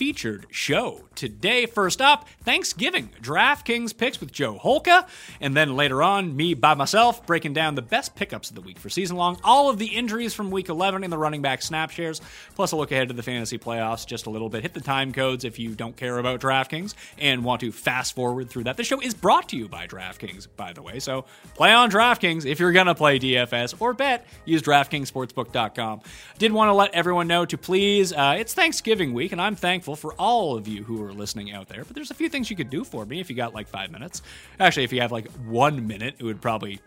featured show. Today, first up, Thanksgiving DraftKings picks with Joe Holka, and then later on, me by myself breaking down the best pickups of the week for season long, all of the injuries from week 11 in the running back snap shares, plus a look ahead to the fantasy playoffs just a little bit. Hit the time codes if you don't care about DraftKings and want to fast forward through that. The show is brought to you by DraftKings, by the way, so play on DraftKings if you're going to play DFS or bet. Use DraftKingsSportsbook.com. Did want to let everyone know to please, uh, it's Thanksgiving week, and I'm thankful for all of you who are listening out there. But there's a few things you could do for me if you got like five minutes. Actually, if you have like one minute, it would probably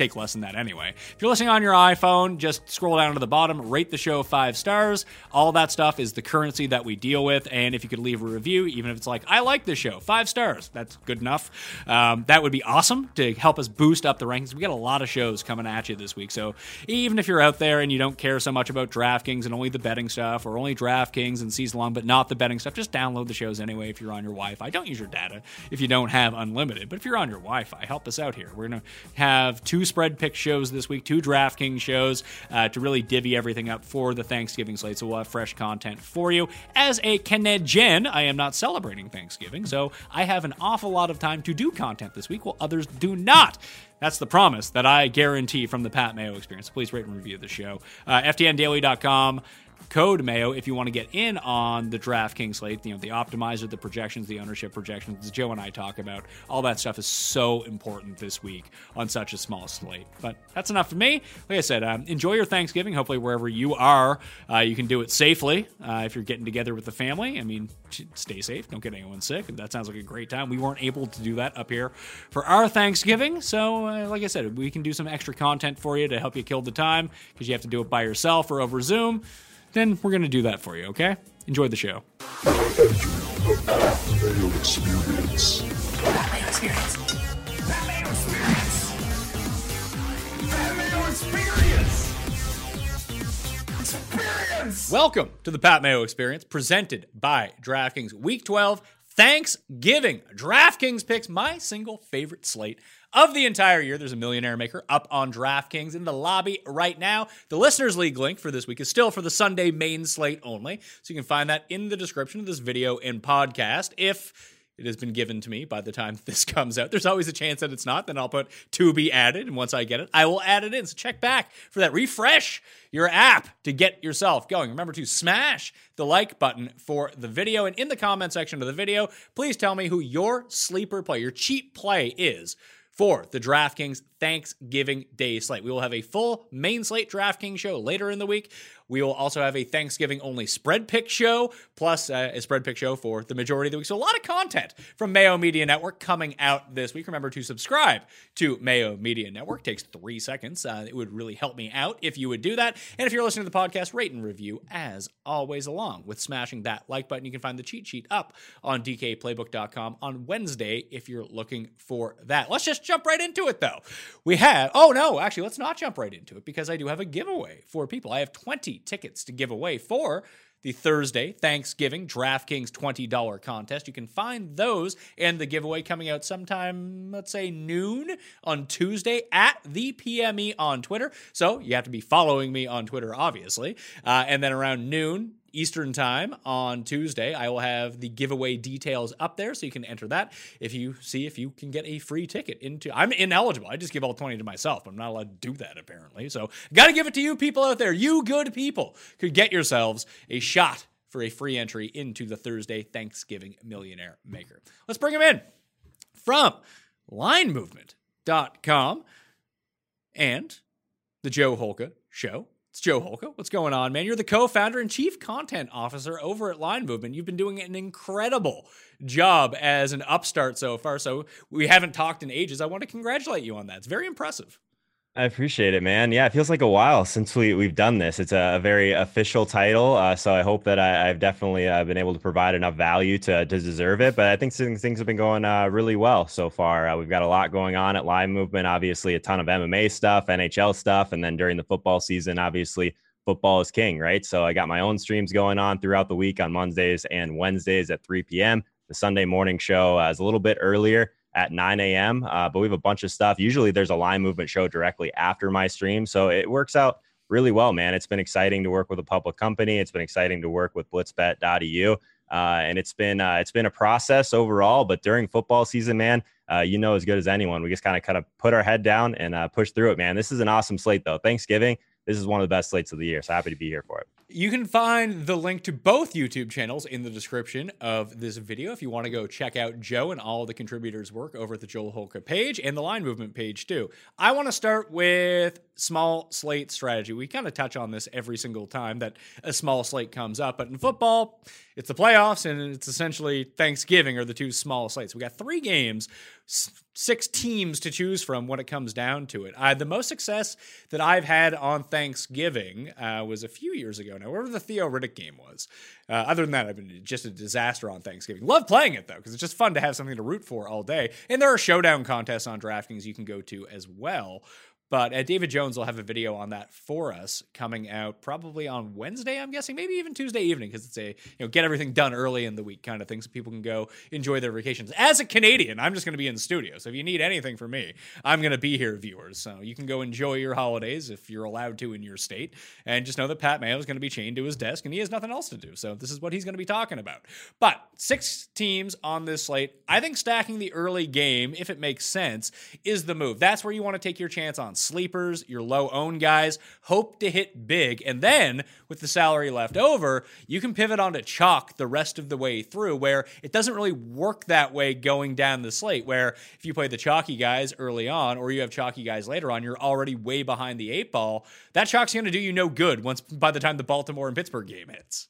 take less than that anyway. If you're listening on your iPhone, just scroll down to the bottom, rate the show five stars. All that stuff is the currency that we deal with. And if you could leave a review, even if it's like, I like this show, five stars, that's good enough. Um, that would be awesome to help us boost up the rankings. We got a lot of shows coming at you this week. So even if you're out there and you don't care so much about DraftKings and only the betting stuff or only DraftKings and season long, but not the betting stuff, just download the shows anyway if you're on your Wi Fi. Don't use your data if you don't have unlimited. But if you're on your Wi Fi, help us out here. We're going to have two spread pick shows this week, two DraftKings shows uh, to really divvy everything up for the Thanksgiving slate. So we'll have fresh content for you. As a Canadian, I am not celebrating Thanksgiving, so I have an awful lot of time to do content this week while others do not. That's the promise that I guarantee from the Pat Mayo experience. Please rate and review the show. Uh, FTNDaily.com code Mayo if you want to get in on the DraftKings slate. You know, the optimizer, the projections, the ownership projections, Joe and I talk about. All that stuff is so important this week on such a small slate. But that's enough for me. Like I said, um, enjoy your Thanksgiving. Hopefully, wherever you are, uh, you can do it safely. Uh, if you're getting together with the family, I mean, stay safe. Don't get anyone sick. That sounds like a great time. We weren't able to do that up here for our Thanksgiving. So, uh, like I said, we can do some extra content for you to help you kill the time because you have to do it by yourself or over Zoom then we're going to do that for you, okay? Enjoy the show. Welcome to the Pat Mayo Experience, presented by DraftKings. Week 12, Thanksgiving. DraftKings picks my single favorite slate of the entire year. There's a millionaire maker up on DraftKings in the lobby right now. The listeners league link for this week is still for the Sunday main slate only. So you can find that in the description of this video and podcast. If it has been given to me by the time this comes out. There's always a chance that it's not. Then I'll put to be added. And once I get it, I will add it in. So check back for that. Refresh your app to get yourself going. Remember to smash the like button for the video. And in the comment section of the video, please tell me who your sleeper play, your cheap play is for the DraftKings Thanksgiving Day slate. We will have a full main slate DraftKings show later in the week. We will also have a Thanksgiving only spread pick show, plus uh, a spread pick show for the majority of the week. So a lot of content from Mayo Media Network coming out this week. Remember to subscribe to Mayo Media Network. It takes three seconds. Uh, it would really help me out if you would do that. And if you're listening to the podcast, rate and review as always, along with smashing that like button. You can find the cheat sheet up on DKPlaybook.com on Wednesday if you're looking for that. Let's just jump right into it though. We have, oh no, actually, let's not jump right into it because I do have a giveaway for people. I have 20 tickets to give away for the Thursday Thanksgiving DraftKings $20 contest. You can find those and the giveaway coming out sometime, let's say noon on Tuesday at the PME on Twitter. So you have to be following me on Twitter, obviously. Uh, and then around noon, Eastern Time on Tuesday. I will have the giveaway details up there so you can enter that if you see if you can get a free ticket into I'm ineligible. I just give all 20 to myself. I'm not allowed to do that apparently. So, got to give it to you people out there. You good people could get yourselves a shot for a free entry into the Thursday Thanksgiving Millionaire Maker. Let's bring him in from linemovement.com and the Joe Holka show. It's Joe Holka. What's going on, man? You're the co founder and chief content officer over at Line Movement. You've been doing an incredible job as an upstart so far. So we haven't talked in ages. I want to congratulate you on that. It's very impressive. I appreciate it, man. Yeah, it feels like a while since we we've done this. It's a, a very official title, uh, so I hope that I, have definitely uh, been able to provide enough value to to deserve it. But I think things, things have been going uh, really well so far. Uh, we've got a lot going on at Line Movement. Obviously, a ton of MMA stuff, NHL stuff, and then during the football season, obviously football is king, right? So I got my own streams going on throughout the week on Mondays and Wednesdays at 3 p.m. The Sunday morning show uh, is a little bit earlier at 9 a.m. Uh, but we have a bunch of stuff. Usually there's a line movement show directly after my stream. So it works out really well, man. It's been exciting to work with a public company. It's been exciting to work with blitzbet.eu. Uh, and it's been uh, it's been a process overall, but during football season, man, uh, you know as good as anyone. We just kind of kind of put our head down and uh, push through it, man. This is an awesome slate, though. Thanksgiving, this is one of the best slates of the year. So happy to be here for it. You can find the link to both YouTube channels in the description of this video if you want to go check out Joe and all the contributors' work over at the Joe Holka page and the line movement page too. I want to start with small slate strategy. We kind of touch on this every single time that a small slate comes up, but in football, it's the playoffs and it's essentially Thanksgiving or the two small slates. We got three games, six teams to choose from when it comes down to it. Uh, the most success that I've had on Thanksgiving uh, was a few years ago now, wherever the Theo Riddick game was. Uh, other than that, I've been just a disaster on Thanksgiving. Love playing it though, because it's just fun to have something to root for all day. And there are showdown contests on DraftKings you can go to as well. But uh, David Jones will have a video on that for us coming out probably on Wednesday, I'm guessing, maybe even Tuesday evening, because it's a you know get everything done early in the week kind of thing, so people can go enjoy their vacations. As a Canadian, I'm just going to be in the studio, so if you need anything from me, I'm going to be here, viewers. So you can go enjoy your holidays if you're allowed to in your state, and just know that Pat Mayo is going to be chained to his desk, and he has nothing else to do. So this is what he's going to be talking about. But six teams on this slate. I think stacking the early game, if it makes sense, is the move. That's where you want to take your chance on sleepers, your low own guys, hope to hit big. And then with the salary left over, you can pivot onto chalk the rest of the way through, where it doesn't really work that way going down the slate. Where if you play the chalky guys early on, or you have chalky guys later on, you're already way behind the eight ball. That chalk's going to do you no good once by the time the Baltimore and Pittsburgh game hits.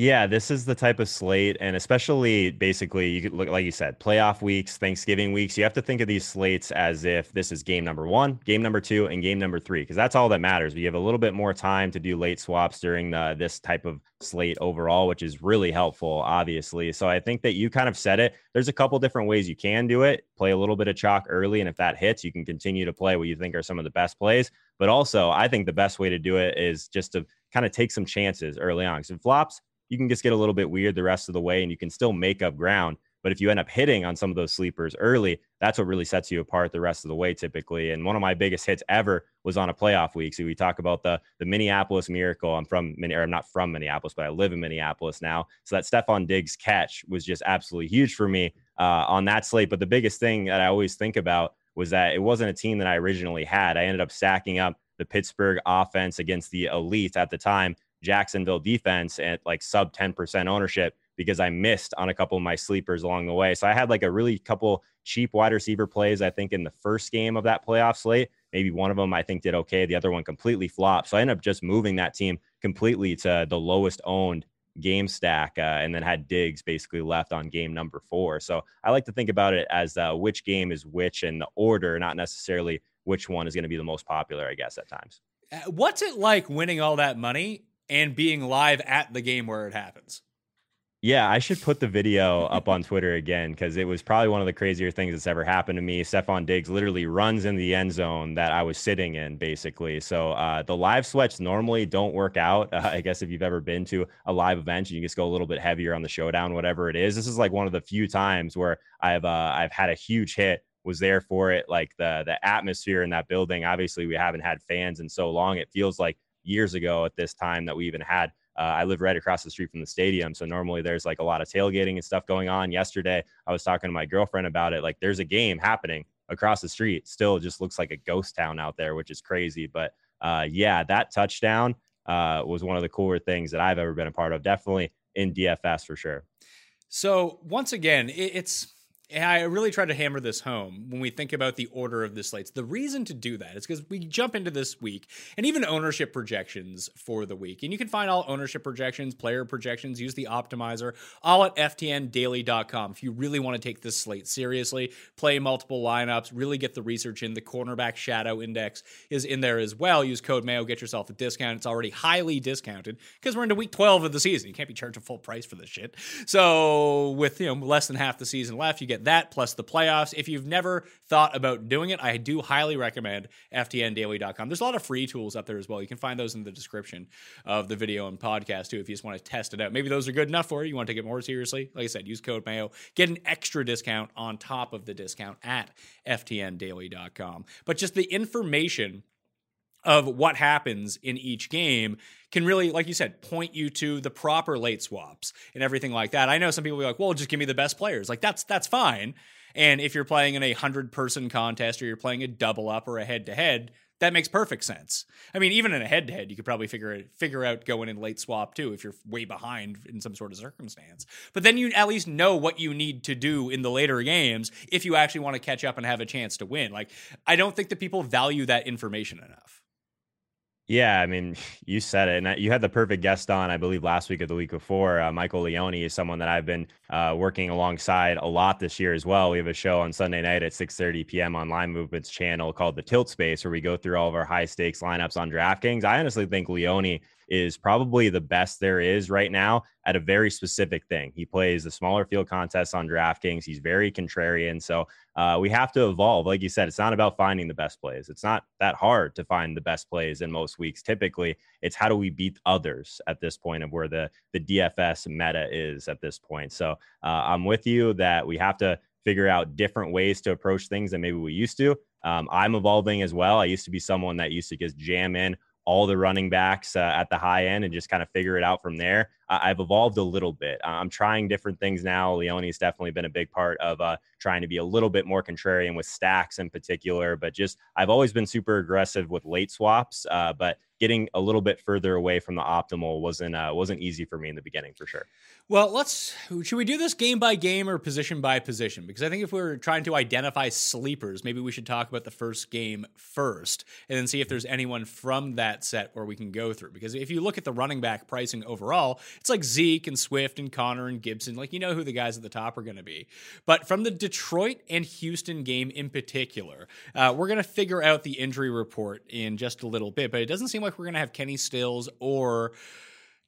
Yeah, this is the type of slate, and especially basically, you could look like you said, playoff weeks, Thanksgiving weeks. You have to think of these slates as if this is game number one, game number two, and game number three, because that's all that matters. We have a little bit more time to do late swaps during the, this type of slate overall, which is really helpful, obviously. So I think that you kind of said it. There's a couple different ways you can do it. Play a little bit of chalk early, and if that hits, you can continue to play what you think are some of the best plays. But also, I think the best way to do it is just to kind of take some chances early on. If flops, you can just get a little bit weird the rest of the way and you can still make up ground. But if you end up hitting on some of those sleepers early, that's what really sets you apart the rest of the way typically. And one of my biggest hits ever was on a playoff week. So we talk about the the Minneapolis Miracle. I'm from or I'm not from Minneapolis, but I live in Minneapolis now. So that Stefon Diggs catch was just absolutely huge for me uh, on that slate. But the biggest thing that I always think about was that it wasn't a team that I originally had. I ended up stacking up the Pittsburgh offense against the elite at the time Jacksonville defense at like sub 10% ownership because I missed on a couple of my sleepers along the way. So I had like a really couple cheap wide receiver plays, I think, in the first game of that playoff slate maybe one of them I think did okay, the other one completely flopped. So I ended up just moving that team completely to the lowest owned game stack uh, and then had Diggs basically left on game number four. So I like to think about it as uh, which game is which in the order, not necessarily which one is going to be the most popular, I guess, at times. Uh, what's it like winning all that money and being live at the game where it happens? Yeah, I should put the video up on Twitter again because it was probably one of the crazier things that's ever happened to me. Stefon Diggs literally runs in the end zone that I was sitting in, basically. So uh, the live sweats normally don't work out. Uh, I guess if you've ever been to a live event, you just go a little bit heavier on the showdown, whatever it is. This is like one of the few times where I've uh, I've had a huge hit. Was there for it. Like the the atmosphere in that building. Obviously, we haven't had fans in so long. It feels like years ago at this time that we even had uh, I live right across the street from the stadium. So normally there's like a lot of tailgating and stuff going on. Yesterday, I was talking to my girlfriend about it. Like there's a game happening across the street. Still just looks like a ghost town out there, which is crazy. But uh, yeah, that touchdown uh, was one of the cooler things that I've ever been a part of. Definitely in DFS for sure. So once again, it's I really try to hammer this home when we think about the order of the slates. The reason to do that is because we jump into this week and even ownership projections for the week. And you can find all ownership projections, player projections, use the optimizer, all at ftndaily.com. If you really want to take this slate seriously, play multiple lineups, really get the research in. The cornerback shadow index is in there as well. Use code Mayo, get yourself a discount. It's already highly discounted because we're into week 12 of the season. You can't be charged a full price for this shit. So with you know less than half the season left, you get that plus the playoffs. If you've never thought about doing it, I do highly recommend FTNDaily.com. There's a lot of free tools up there as well. You can find those in the description of the video and podcast too if you just want to test it out. Maybe those are good enough for you. You want to take it more seriously. Like I said, use code Mayo. Get an extra discount on top of the discount at FTNDaily.com. But just the information of what happens in each game can really, like you said, point you to the proper late swaps and everything like that. I know some people be like, well, just give me the best players. Like that's that's fine. And if you're playing in a hundred person contest or you're playing a double up or a head to head, that makes perfect sense. I mean, even in a head to head, you could probably figure it figure out going in late swap too if you're way behind in some sort of circumstance. But then you at least know what you need to do in the later games if you actually want to catch up and have a chance to win. Like I don't think that people value that information enough. Yeah, I mean, you said it, and you had the perfect guest on, I believe, last week or the week before. Uh, Michael Leone is someone that I've been uh, working alongside a lot this year as well. We have a show on Sunday night at 6:30 p.m. on Line Movements channel called the Tilt Space, where we go through all of our high stakes lineups on DraftKings. I honestly think Leone is probably the best there is right now at a very specific thing. He plays the smaller field contests on DraftKings. He's very contrarian. So uh, we have to evolve. Like you said, it's not about finding the best plays. It's not that hard to find the best plays in most weeks. Typically, it's how do we beat others at this point of where the the DFS meta is at this point. So uh, I'm with you that we have to figure out different ways to approach things than maybe we used to. Um, I'm evolving as well. I used to be someone that used to just jam in all the running backs uh, at the high end and just kind of figure it out from there. I've evolved a little bit. I'm trying different things now. Leone's definitely been a big part of uh, trying to be a little bit more contrarian with stacks in particular. But just I've always been super aggressive with late swaps, uh, but getting a little bit further away from the optimal wasn't uh, wasn't easy for me in the beginning for sure. Well, let's should we do this game by game or position by position? Because I think if we're trying to identify sleepers, maybe we should talk about the first game first and then see if there's anyone from that set where we can go through. Because if you look at the running back pricing overall, it's like Zeke and Swift and Connor and Gibson. Like, you know who the guys at the top are going to be. But from the Detroit and Houston game in particular, uh, we're going to figure out the injury report in just a little bit. But it doesn't seem like we're going to have Kenny Stills or.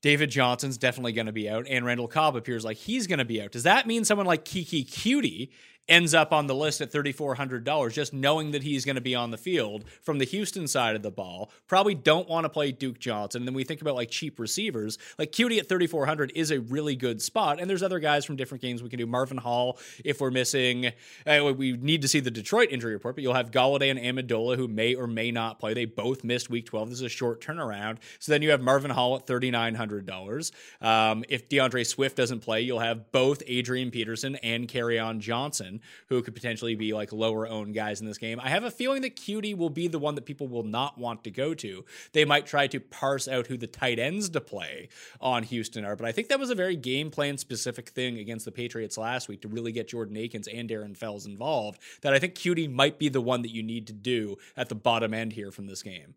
David Johnson's definitely going to be out, and Randall Cobb appears like he's going to be out. Does that mean someone like Keke Coutee ends up on the list at $3,400 just knowing that he's going to be on the field from the Houston side of the ball. Probably don't want to play Duke Johnson. And then we think about like cheap receivers. Like Coutee at 3,400 is a really good spot. And there's other guys from different games we can do. Marvin Hall, if we're missing, uh, we need to see the Detroit injury report, but you'll have Golladay and Amendola who may or may not play. They both missed week 12. This is a short turnaround. So then you have Marvin Hall at $3,900. Um, if DeAndre Swift doesn't play, you'll have both Adrian Peterson and on Johnson Who could potentially be like lower owned guys in this game. I have a feeling that Coutee will be the one that people will not want to go to. They might try to parse out who the tight ends to play on Houston are, but I think that was a very game plan specific thing against the Patriots last week to really get Jordan Akins and Darren Fells involved. That I think Coutee might be the one that you need to do at the bottom end here from this game.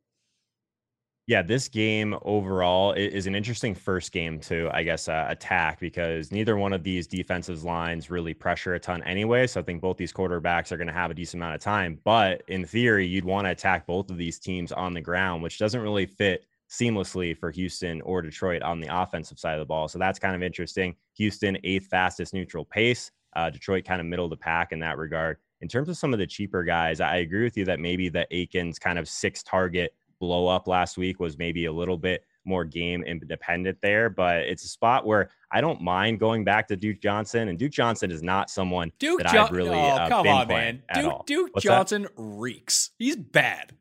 Yeah, this game overall is an interesting first game to, I guess, uh, attack because neither one of these defensive lines really pressure a ton anyway. So I think both these quarterbacks are going to have a decent amount of time. But in theory, you'd want to attack both of these teams on the ground, which doesn't really fit seamlessly for Houston or Detroit on the offensive side of the ball. So that's kind of interesting. Houston, eighth fastest neutral pace. Uh, Detroit kind of middle of the pack in that regard. In terms of some of the cheaper guys, I agree with you that maybe the Akins kind of six target blow up last week was maybe a little bit more game independent there, but it's a spot where I don't mind going back to Duke Johnson. And Duke Johnson is not someone Duke that jo- I've really oh, uh, come on, man. Duke, Duke Johnson that? reeks. He's bad.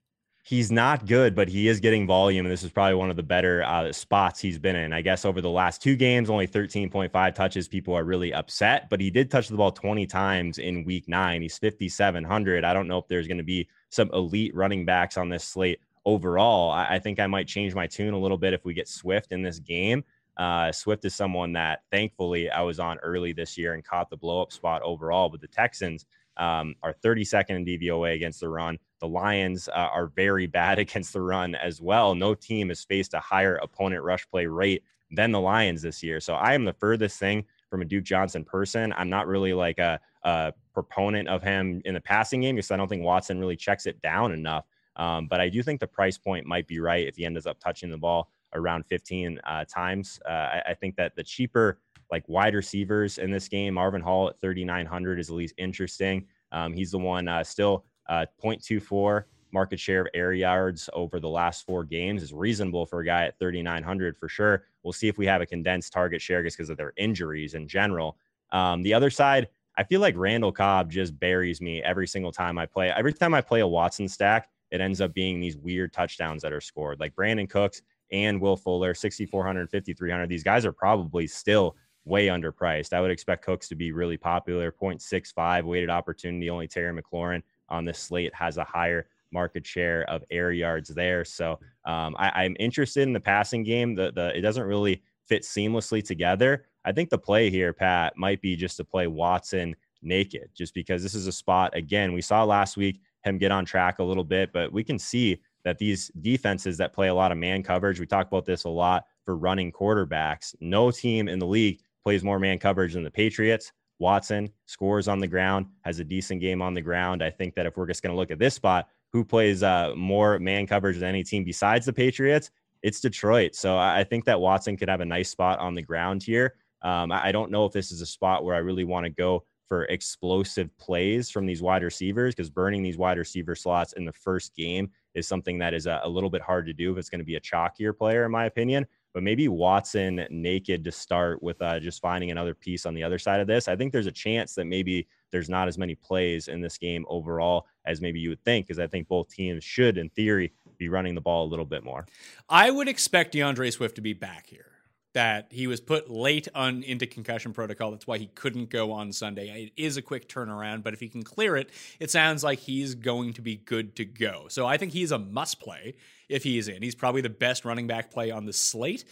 He's not good, but he is getting volume, and this is probably one of the better uh, spots he's been in. I guess over the last two games, only 13.5 touches. People are really upset, but he did touch the ball 20 times in Week Nine. He's 5,700. I don't know if there's going to be some elite running backs on this slate overall, I, I, think I might change my tune a little bit if we get Swift in this game. Uh, Swift is someone that thankfully I was on early this year and caught the blow up spot overall. But the Texans um, are 32nd in DVOA against the run. The Lions uh, are very bad against the run as well. No team has faced a higher opponent rush play rate than the Lions this year. So I am the furthest thing from a Duke Johnson person. I'm not really like a, a proponent of him in the passing game because I don't think Watson really checks it down enough. Um, but I do think the price point might be right if he ends up touching the ball around 15 uh, times. Uh, I, I, think that the cheaper, like wide receivers in this game, Marvin Hall at 3,900 is at least interesting. Um, he's the one uh, still uh, 0.24 market share of air yards over the last four games is reasonable for a guy at 3,900 for sure. We'll see if we have a condensed target share just because of their injuries in general. Um, the other side, I feel like Randall Cobb just buries me every single time I play. Every time I play a Watson stack, it ends up being these weird touchdowns that are scored. Like Brandin Cooks and Will Fuller, 6,400, 5,300. These guys are probably still way underpriced. I would expect Cooks to be really popular. 0.65 weighted opportunity. Only Terry McLaurin on this slate has a higher market share of air yards there. So um, I, am interested in the passing game. The, the it doesn't really fit seamlessly together. I think the play here, Pat, might be just to play Watson naked, just because this is a spot. Again, we saw last week him get on track a little bit. But we can see that these defenses that play a lot of man coverage, we talk about this a lot for running quarterbacks. No team in the league plays more man coverage than the Patriots. Watson scores on the ground, has a decent game on the ground. I think that if we're just going to look at this spot, who plays uh, more man coverage than any team besides the Patriots? It's Detroit. So I think that Watson could have a nice spot on the ground here. Um, I don't know if this is a spot where I really want to go for explosive plays from these wide receivers because burning these wide receiver slots in the first game is something that is a, a little bit hard to do if it's going to be a chalkier player, in my opinion. But maybe Watson naked to start with uh, just finding another piece on the other side of this. I think there's a chance that maybe there's not as many plays in this game overall as maybe you would think, because I think both teams should, in theory, be running the ball a little bit more. I would expect DeAndre Swift to be back here that he was put late on into concussion protocol. That's why he couldn't go on Sunday. It is a quick turnaround, but if he can clear it, it sounds like he's going to be good to go. So I think he's a must play if he is in. He's probably the best running back play on the slate.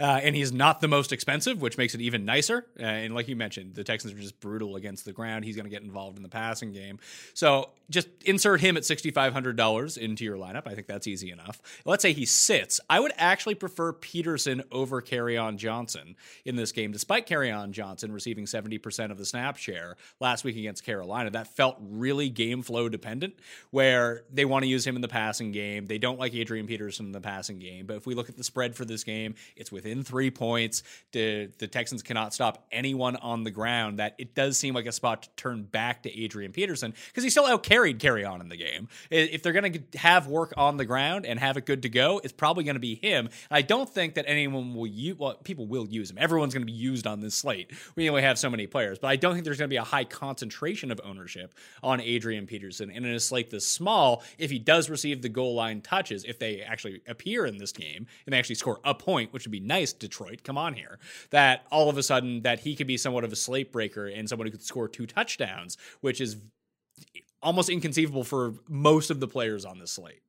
Uh, and he's not the most expensive, which makes it even nicer. Uh, and like you mentioned, the Texans are just brutal against the ground. He's going to get involved in the passing game. So just insert him at $6,500 into your lineup. I think that's easy enough. Let's say he sits. I would actually prefer Peterson over Kerryon Johnson in this game, despite Kerryon Johnson receiving 70% of the snap share last week against Carolina. That felt really game flow dependent, where they want to use him in the passing game. They don't like Adrian Peterson in the passing game. But if we look at the spread for this game, it's within within three points. The, the Texans cannot stop anyone on the ground. That it does seem like a spot to turn back to Adrian Peterson because he still outcarried on in the game. If they're going to have work on the ground and have it good to go, it's probably going to be him. I don't think that anyone will use. Well, people will use him. Everyone's going to be used on this slate. We only have so many players, but I don't think there's going to be a high concentration of ownership on Adrian Peterson. And in a slate this small, if he does receive the goal line touches, if they actually appear in this game and they actually score a point, which would be nice, Detroit. Come on here. That all of a sudden that he could be somewhat of a slate breaker and someone who could score two touchdowns, which is almost inconceivable for most of the players on this slate.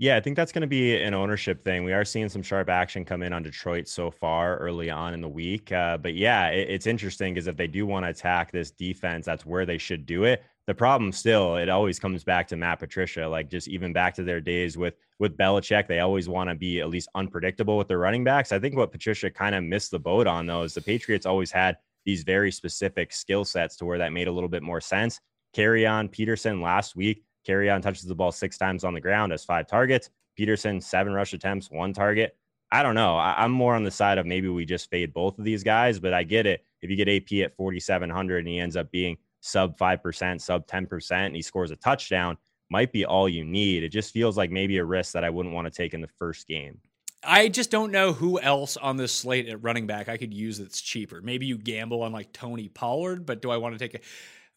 Yeah, I think that's going to be an ownership thing. We are seeing some sharp action come in on Detroit so far early on in the week. Uh, but yeah, it, it's interesting because if they do want to attack this defense, that's where they should do it. The problem still, it always comes back to Matt Patricia. Like just even back to their days with with Belichick, they always want to be at least unpredictable with their running backs. I think what Patricia kind of missed the boat on though is the Patriots always had these very specific skill sets to where that made a little bit more sense. Kerryon Peterson last week Kerryon touches the ball six times on the ground, has five targets. Peterson, seven rush attempts, one target. I don't know. I, am more on the side of maybe we just fade both of these guys, but I get it. If you get AP at 4,700 and he ends up being sub 5%, sub 10%, and he scores a touchdown, might be all you need. It just feels like maybe a risk that I wouldn't want to take in the first game. I just don't know who else on this slate at running back I could use that's cheaper. Maybe you gamble on like Tony Pollard, but do I want to take a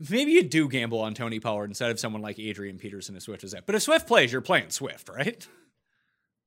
Maybe you do gamble on Tony Pollard instead of someone like Adrian Peterson as Swift as that. But if Swift plays, you're playing Swift, right?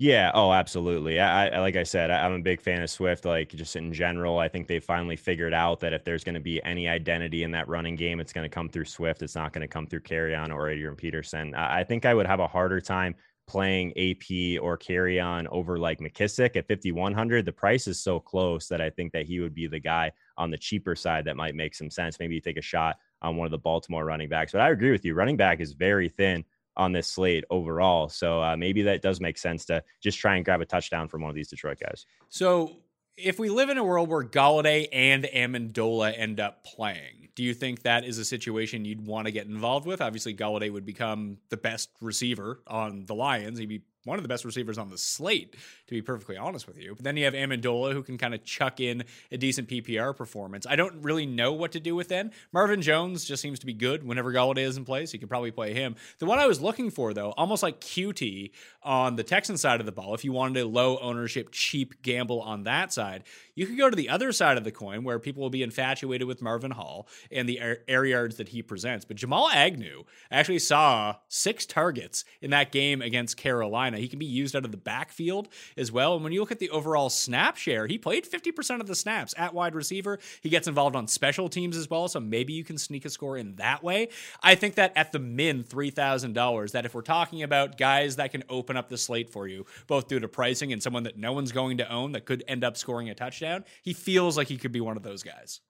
Yeah. Oh, absolutely. I, I like I said, I, am a big fan of Swift. Like just in general, I think they finally figured out that if there's going to be any identity in that running game, it's going to come through Swift. It's not going to come through Kerryon or Adrian Peterson. I, I think I would have a harder time playing AP or Kerryon over like McKissic at 5100. The price is so close that I think that he would be the guy on the cheaper side that might make some sense. Maybe you take a shot on one of the Baltimore running backs. But I agree with you. Running back is very thin on this slate overall. So uh, maybe that does make sense to just try and grab a touchdown from one of these Detroit guys. So if we live in a world where Golladay and Amendola end up playing, do you think that is a situation you'd want to get involved with? Obviously, Golladay would become the best receiver on the Lions. He'd be one of the best receivers on the slate, to be perfectly honest with you. But then you have Amendola, who can kind of chuck in a decent PPR performance. I don't really know what to do with then. Marvin Jones just seems to be good whenever Golladay is in place. You could probably play him. The one I was looking for, though, almost like Coutee on the Texan side of the ball, if you wanted a low ownership, cheap gamble on that side, you could go to the other side of the coin where people will be infatuated with Marvin Hall and the air yards that he presents. But Jamal Agnew actually saw six targets in that game against Carolina. He can be used out of the backfield as well. And when you look at the overall snap share, he played 50% of the snaps at wide receiver. He gets involved on special teams as well. So maybe you can sneak a score in that way. I think that at the min $3,000, that if we're talking about guys that can open up the slate for you, both due to pricing and someone that no one's going to own that could end up scoring a touchdown, he feels like he could be one of those guys.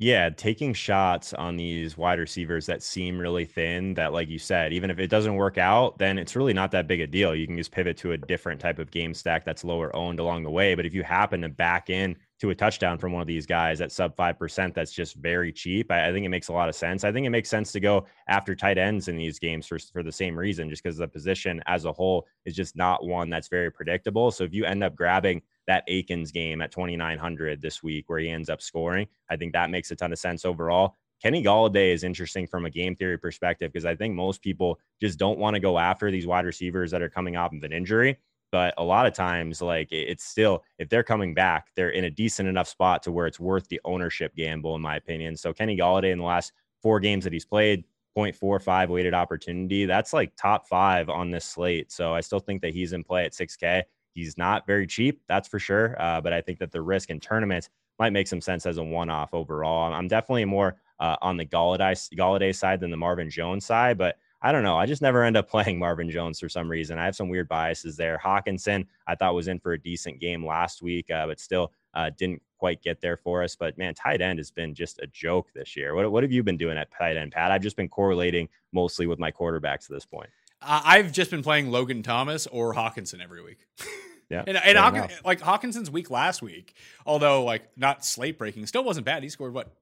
Yeah, taking shots on these wide receivers that seem really thin, that, like you said, even if it doesn't work out, then it's really not that big a deal. You can just pivot to a different type of game stack that's lower owned along the way. But if you happen to back in to a touchdown from one of these guys at sub 5%, that's just very cheap. I, I, think it makes a lot of sense. I think it makes sense to go after tight ends in these games for, for the same reason, just because the position as a whole is just not one that's very predictable. So if you end up grabbing that Akins game at 2,900 this week where he ends up scoring. I think that makes a ton of sense overall. Kenny Golladay is interesting from a game theory perspective because I think most people just don't want to go after these wide receivers that are coming off of an injury. But a lot of times, like it's still, if they're coming back, they're in a decent enough spot to where it's worth the ownership gamble, in my opinion. So Kenny Golladay in the last four games that he's played, 0.45 weighted opportunity. That's like top five on this slate. So I still think that he's in play at 6K. He's not very cheap, that's for sure. Uh, but I think that the risk in tournaments might make some sense as a one-off overall. I'm definitely more uh, on the Golladay, Golladay side than the Marvin Jones side, but I don't know. I just never end up playing Marvin Jones for some reason. I have some weird biases there. Hockenson, I thought was in for a decent game last week, uh, but still uh, didn't quite get there for us. But man, tight end has been just a joke this year. What, what have you been doing at tight end, Pat? I've just been correlating mostly with my quarterbacks at this point. I've just been playing Logan Thomas or Hockenson every week. Yeah. And, and like Hockenson's week last week, although like not slate breaking, still wasn't bad. He scored what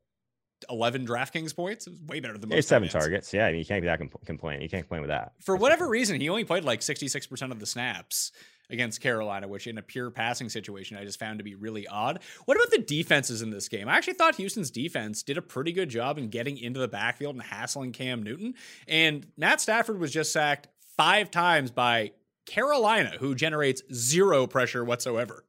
11 DraftKings points. It was way better than most. seven targets. Yeah, I mean, you can't be that compl- complain. You can't complain with that. For whatever reason, he only played like 66% of the snaps against Carolina, which in a pure passing situation, I just found to be really odd. What about the defenses in this game? I actually thought Houston's defense did a pretty good job in getting into the backfield and hassling Cam Newton. And Matt Stafford was just sacked five times by Carolina, who generates zero pressure whatsoever.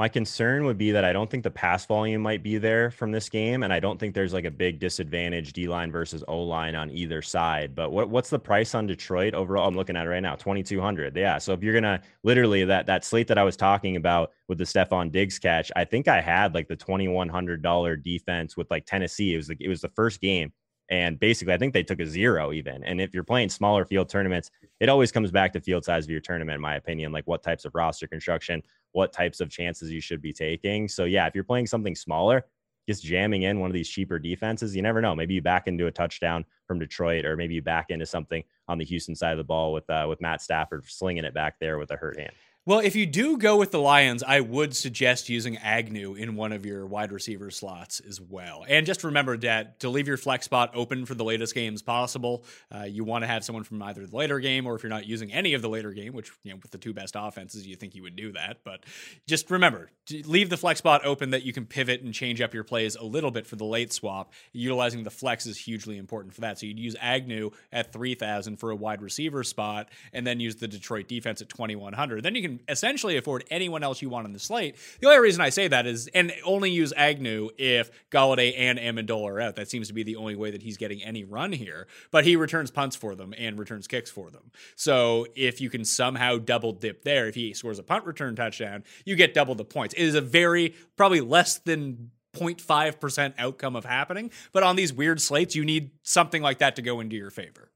My concern would be that I don't think the pass volume might be there from this game, and I don't think there's like a big disadvantage D line versus O line on either side. But what what's the price on Detroit overall? I'm looking at it right now, 2,200. Yeah. So if you're gonna literally that that slate that I was talking about with the Stefon Diggs catch, I think I had like the $2,100 defense with like Tennessee. It was like it was the first game and basically, I think they took a zero even. And if you're playing smaller field tournaments, it always comes back to field size of your tournament, in my opinion, like what types of roster construction, what types of chances you should be taking. So, yeah, if you're playing something smaller, just jamming in one of these cheaper defenses, you never know. Maybe you back into a touchdown from Detroit, or maybe you back into something on the Houston side of the ball with uh, with Matt Stafford slinging it back there with a hurt hand. Well, if you do go with the Lions, I would suggest using Agnew in one of your wide receiver slots as well. And just remember that to leave your flex spot open for the latest games possible, uh, you want to have someone from either the later game or if you're not using any of the later game, which you know with the two best offenses, you think you would do that. But just remember, leave the flex spot open that you can pivot and change up your plays a little bit for the late swap. Utilizing the flex is hugely important for that. So you'd use Agnew at 3,000 for a wide receiver spot, and then use the Detroit defense at 2,100. Then you can essentially afford anyone else you want on the slate. The only reason I say that is, and only use Agnew if Golladay and Amendola are out. That seems to be the only way that he's getting any run here. But he returns punts for them and returns kicks for them. So if you can somehow double dip there, if he scores a punt return touchdown, you get double the points. It is a very, probably less than 0.5% outcome of happening. But on these weird slates, you need something like that to go into your favor.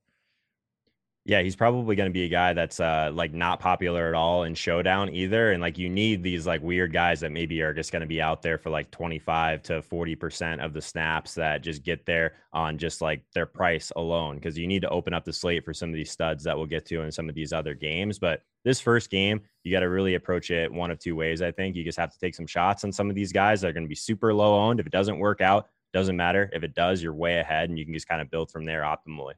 Yeah, he's probably going to be a guy that's uh, like not popular at all in showdown either. And like you need these like weird guys that maybe are just going to be out there for like 25 to 40% of the snaps that just get there on just like their price alone. Cause you need to open up the slate for some of these studs that we'll get to in some of these other games. But this first game, you got to really approach it one of two ways. I think you just have to take some shots on some of these guys that are going to be super low owned. If it doesn't work out, doesn't matter. If it does, you're way ahead and you can just kind of build from there optimally.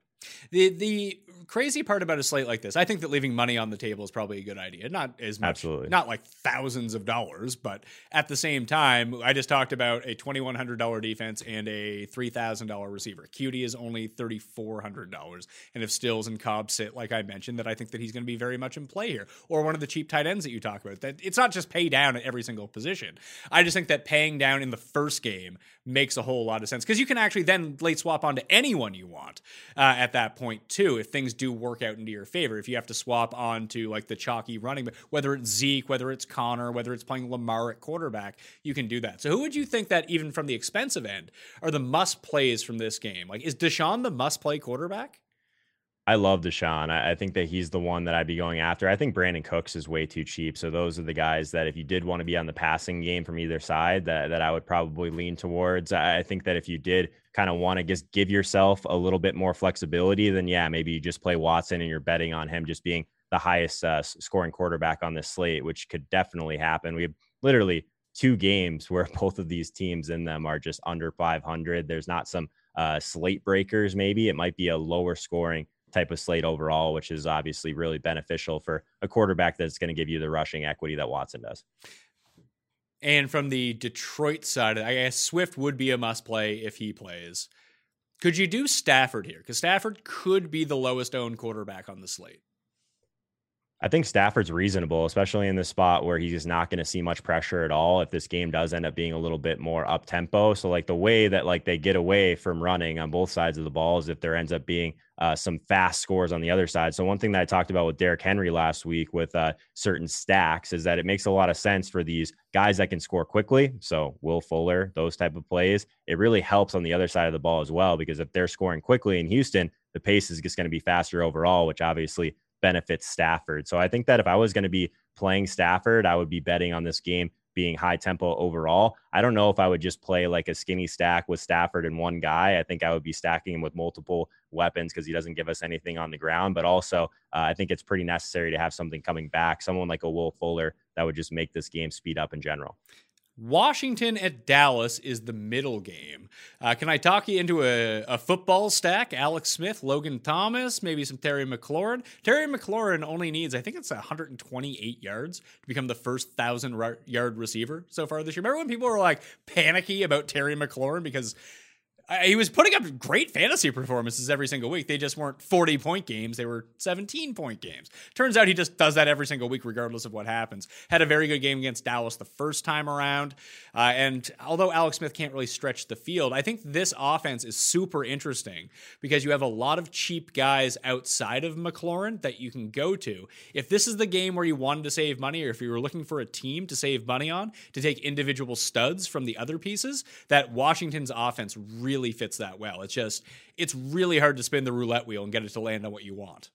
The the crazy part about a slate like this, I think that leaving money on the table is probably a good idea. Not as much, Absolutely. not like thousands of dollars, but at the same time, I just talked about a twenty one hundred dollar defense and a three thousand dollar receiver. Coutee is only thirty four hundred dollars, and if Stills and Cobb sit, like I mentioned, that I think that he's going to be very much in play here, or one of the cheap tight ends that you talk about. That it's not just pay down at every single position. I just think that paying down in the first game makes a whole lot of sense because you can actually then late swap onto anyone you want uh, at that point too if things do work out into your favor if you have to swap on to like the chalky running whether it's zeke whether it's connor whether it's playing lamar at quarterback you can do that. So who would you think that even from the expensive end are the must plays from this game? Like is deshaun the must play quarterback I love Deshaun. I, I, think that he's the one that I'd be going after. I think Brandin Cooks is way too cheap. So those are the guys that if you did want to be on the passing game from either side, that that I would probably lean towards. I, I think that if you did kind of want to just give yourself a little bit more flexibility, then yeah, maybe you just play Watson and you're betting on him just being the highest uh, scoring quarterback on this slate, which could definitely happen. We have literally two games where both of these teams in them are just under 500. There's not some uh, slate breakers. Maybe it might be a lower scoring type of slate overall, which is obviously really beneficial for a quarterback that's going to give you the rushing equity that Watson does. And from the Detroit side, I guess Swift would be a must play if he plays. Could you do Stafford here? Because Stafford could be the lowest owned quarterback on the slate. I think Stafford's reasonable, especially in this spot where he's just not going to see much pressure at all. If this game does end up being a little bit more up tempo, so like the way that like they get away from running on both sides of the ball is if there ends up being uh, some fast scores on the other side. So one thing that I talked about with Derrick Henry last week with uh, certain stacks is that it makes a lot of sense for these guys that can score quickly. So Will Fuller, those type of plays, it really helps on the other side of the ball as well because if they're scoring quickly in Houston, the pace is just going to be faster overall, which obviously benefits Stafford. So I think that if I was going to be playing Stafford, I would be betting on this game being high tempo overall. I don't know if I would just play like a skinny stack with Stafford and one guy. I think I would be stacking him with multiple weapons because he doesn't give us anything on the ground. But also, uh, I think it's pretty necessary to have something coming back, someone like a Will Fuller that would just make this game speed up in general. Washington at Dallas is the middle game. Uh, can I talk you into a, a, football stack? Alex Smith, Logan Thomas, maybe some Terry McLaurin. Terry McLaurin only needs, I think it's 128 yards to become the first thousand yard receiver so far this year. Remember when people were like panicky about Terry McLaurin because he was putting up great fantasy performances every single week. They just weren't 40 point games, they were 17 point games. Turns out he just does that every single week, regardless of what happens. Had a very good game against Dallas the first time around. Uh, and although Alex Smith can't really stretch the field, I think this offense is super interesting because you have a lot of cheap guys outside of McLaurin that you can go to. If this is the game where you wanted to save money, or if you were looking for a team to save money on to take individual studs from the other pieces, that Washington's offense really fits that well. It's just, it's really hard to spin the roulette wheel and get it to land on what you want.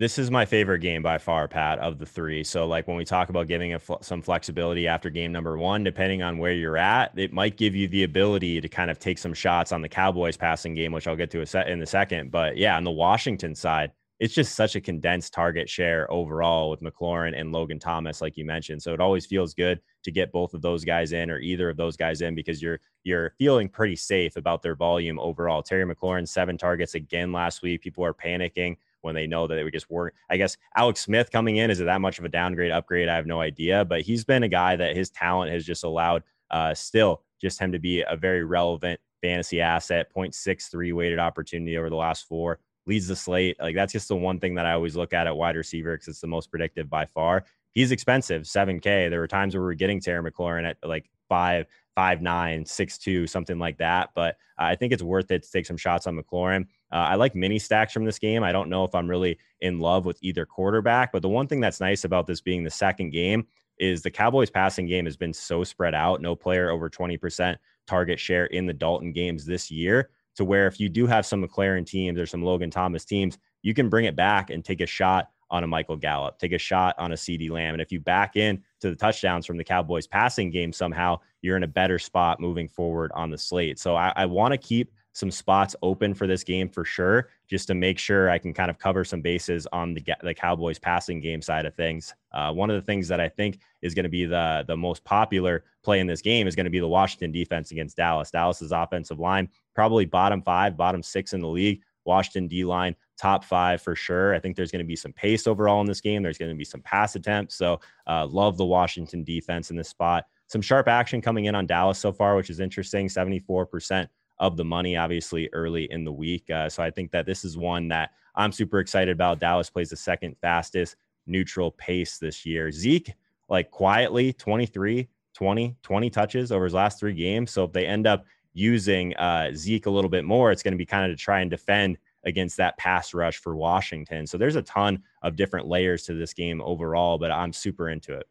This is my favorite game by far, Pat, of the three. So, like when we talk about giving fl- some flexibility after game number one, depending on where you're at, it might give you the ability to kind of take some shots on the Cowboys passing game, which I'll get to a set in a second. But yeah, on the Washington side, it's just such a condensed target share overall with McLaurin and Logan Thomas, like you mentioned. So it always feels good to get both of those guys in or either of those guys in because you're you're feeling pretty safe about their volume overall. Terry McLaurin, seven targets again last week. People are panicking when they know that they would just work. I guess Alex Smith coming in is it that much of a downgrade upgrade? I have no idea, but he's been a guy that his talent has just allowed uh, still just him to be a very relevant fantasy asset. 0.63 weighted opportunity over the last four leads the slate. Like that's just the one thing that I always look at at wide receiver because it's the most predictive by far. He's expensive, 7K. There were times where we were getting Terry McLaurin at like five, five nine, six two, something like that. But I think it's worth it to take some shots on McLaurin. Uh, I like mini stacks from this game. I don't know if I'm really in love with either quarterback, but the one thing that's nice about this being the second game is the Cowboys passing game has been so spread out. No player over 20% target share in the Dalton games this year to where if you do have some McLaurin teams or some Logan Thomas teams, you can bring it back and take a shot on a Michael Gallup, take a shot on a CeeDee Lamb. And if you back in to the touchdowns from the Cowboys passing game somehow, you're in a better spot moving forward on the slate. So I, I want to keep some spots open for this game for sure, just to make sure I can kind of cover some bases on the the Cowboys passing game side of things. Uh, one of the things that I think is going to be the the most popular play in this game is going to be the Washington defense against Dallas. Dallas's offensive line probably bottom five, bottom six in the league. Washington D line top five for sure. I think there's going to be some pace overall in this game. There's going to be some pass attempts. So uh, love the Washington defense in this spot. Some sharp action coming in on Dallas so far, which is interesting. 74% of the money, obviously, early in the week. Uh, so I think that this is one that I'm super excited about. Dallas plays the second fastest neutral pace this year. Zeke, like quietly, 23, 20, 20 touches over his last three games. So if they end up using uh, Zeke a little bit more, it's going to be kind of to try and defend against that pass rush for Washington. So there's a ton of different layers to this game overall, but I'm super into it.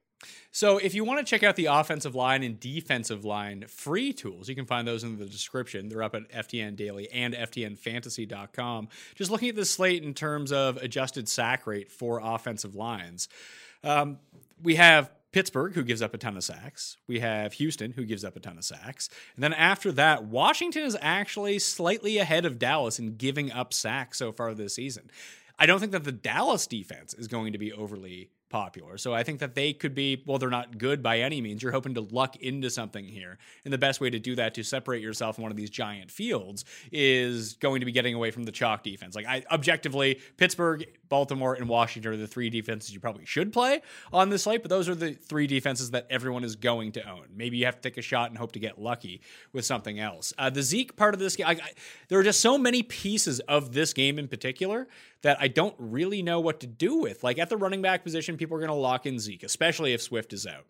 So, if you want to check out the offensive line and defensive line free tools, you can find those in the description. They're up at FTN Daily and FTNFantasy.com. Just looking at the slate in terms of adjusted sack rate for offensive lines, um, we have Pittsburgh, who gives up a ton of sacks. We have Houston, who gives up a ton of sacks. And then after that, Washington is actually slightly ahead of Dallas in giving up sacks so far this season. I don't think that the Dallas defense is going to be overly popular. So I think that they could be, well, they're not good by any means. You're hoping to luck into something here. And the best way to do that to separate yourself in one of these giant fields is going to be getting away from the chalk defense. Like I objectively, Pittsburgh, Baltimore, and Washington are the three defenses you probably should play on this slate, but those are the three defenses that everyone is going to own. Maybe you have to take a shot and hope to get lucky with something else. Uh, the Zeke part of this game, I, I, there are just so many pieces of this game in particular that I don't really know what to do with. Like at the running back position, people are going to lock in Zeke, especially if Swift is out.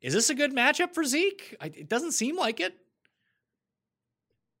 Is this a good matchup for Zeke? I, it doesn't seem like it.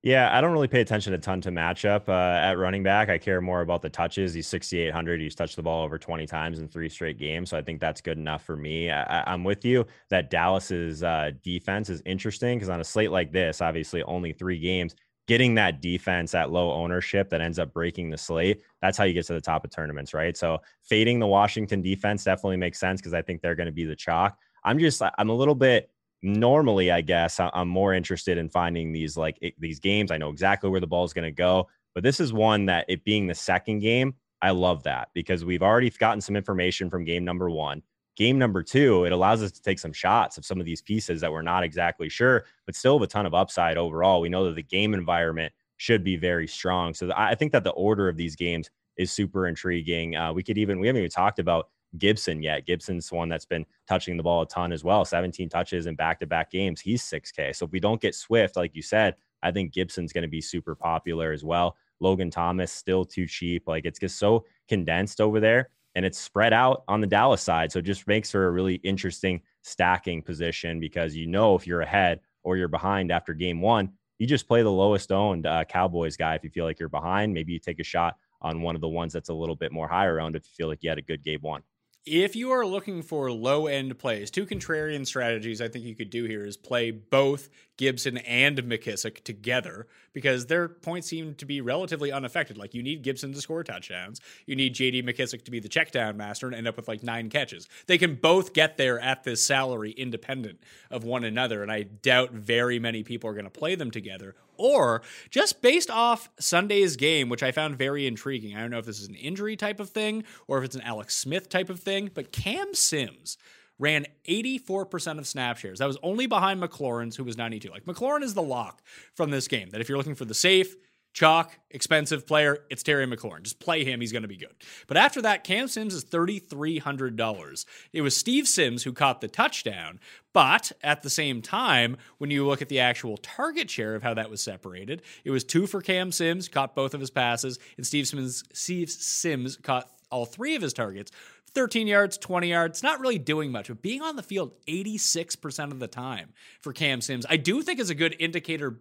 Yeah, I don't really pay attention a ton to matchup uh, at running back. I care more about the touches. He's 6,800. He's touched the ball over 20 times in three straight games. So I think that's good enough for me. I, am with you that Dallas's uh, defense is interesting because on a slate like this, obviously only three games, getting that defense at low ownership that ends up breaking the slate, that's how you get to the top of tournaments, right? So fading the Washington defense definitely makes sense because I think they're going to be the chalk. I'm just, I'm a little bit normally, I guess, I'm more interested in finding these like these games. I know exactly where the ball is going to go, but this is one that it being the second game, I love that because we've already gotten some information from game number one game number two, it allows us to take some shots of some of these pieces that we're not exactly sure, but still have a ton of upside overall. We know that the game environment should be very strong. So I think that the order of these games is super intriguing. Uh, we could even, we haven't even talked about Gibson yet. Gibson's one that's been touching the ball a ton as well, 17 touches in back to back games. He's 6K. So if we don't get Swift, like you said, I think Gibson's going to be super popular as well. Logan Thomas still too cheap. Like it's just so condensed over there and it's spread out on the Dallas side. So it just makes for a really interesting stacking position because you know if you're ahead or you're behind after game one, you just play the lowest owned uh, Cowboys guy. If you feel like you're behind, maybe you take a shot on one of the ones that's a little bit more higher owned if you feel like you had a good game one. If you are looking for low end plays, two contrarian strategies I think you could do here is play both Gibson and McKissic together because their points seem to be relatively unaffected. Like you need Gibson to score touchdowns, you need JD McKissic to be the check down master and end up with like nine catches. They can both get there at this salary independent of one another, and I doubt very many people are going to play them together. Or just based off Sunday's game, which I found very intriguing. I don't know if this is an injury type of thing or if it's an Alex Smith type of thing, but Cam Sims ran 84% of snap shares. That was only behind McLaurin's, who was 92. Like McLaurin is the lock from this game. That if you're looking for the safe, chalk, expensive player, it's Terry McLaurin. Just play him, he's going to be good. But after that, Cam Sims is $3,300. It was Steve Sims who caught the touchdown. But at the same time, when you look at the actual target share of how that was separated, it was two for Cam Sims, caught both of his passes, and Steve Sims, Steve Sims caught all three of his targets 13 yards, 20 yards, not really doing much, but being on the field 86% of the time for Cam Sims, I do think is a good indicator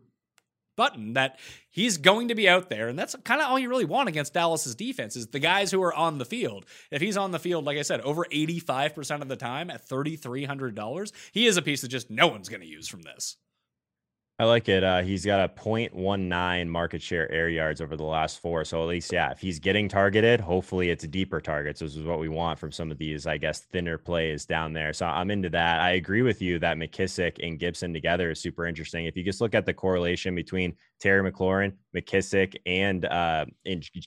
button that he's going to be out there and that's kind of all you really want against Dallas's defense is the guys who are on the field. If he's on the field like I said over 85% of the time at $3300, he is a piece that just no one's going to use from this. I like it. Uh, he's got a 0.19 market share air yards over the last four. So at least, yeah, if he's getting targeted, hopefully it's deeper targets. This is what we want from some of these, I guess, thinner plays down there. So I'm into that. I agree with you that McKissic and Gibson together is super interesting. If you just look at the correlation between Terry McLaurin, McKissic, and uh,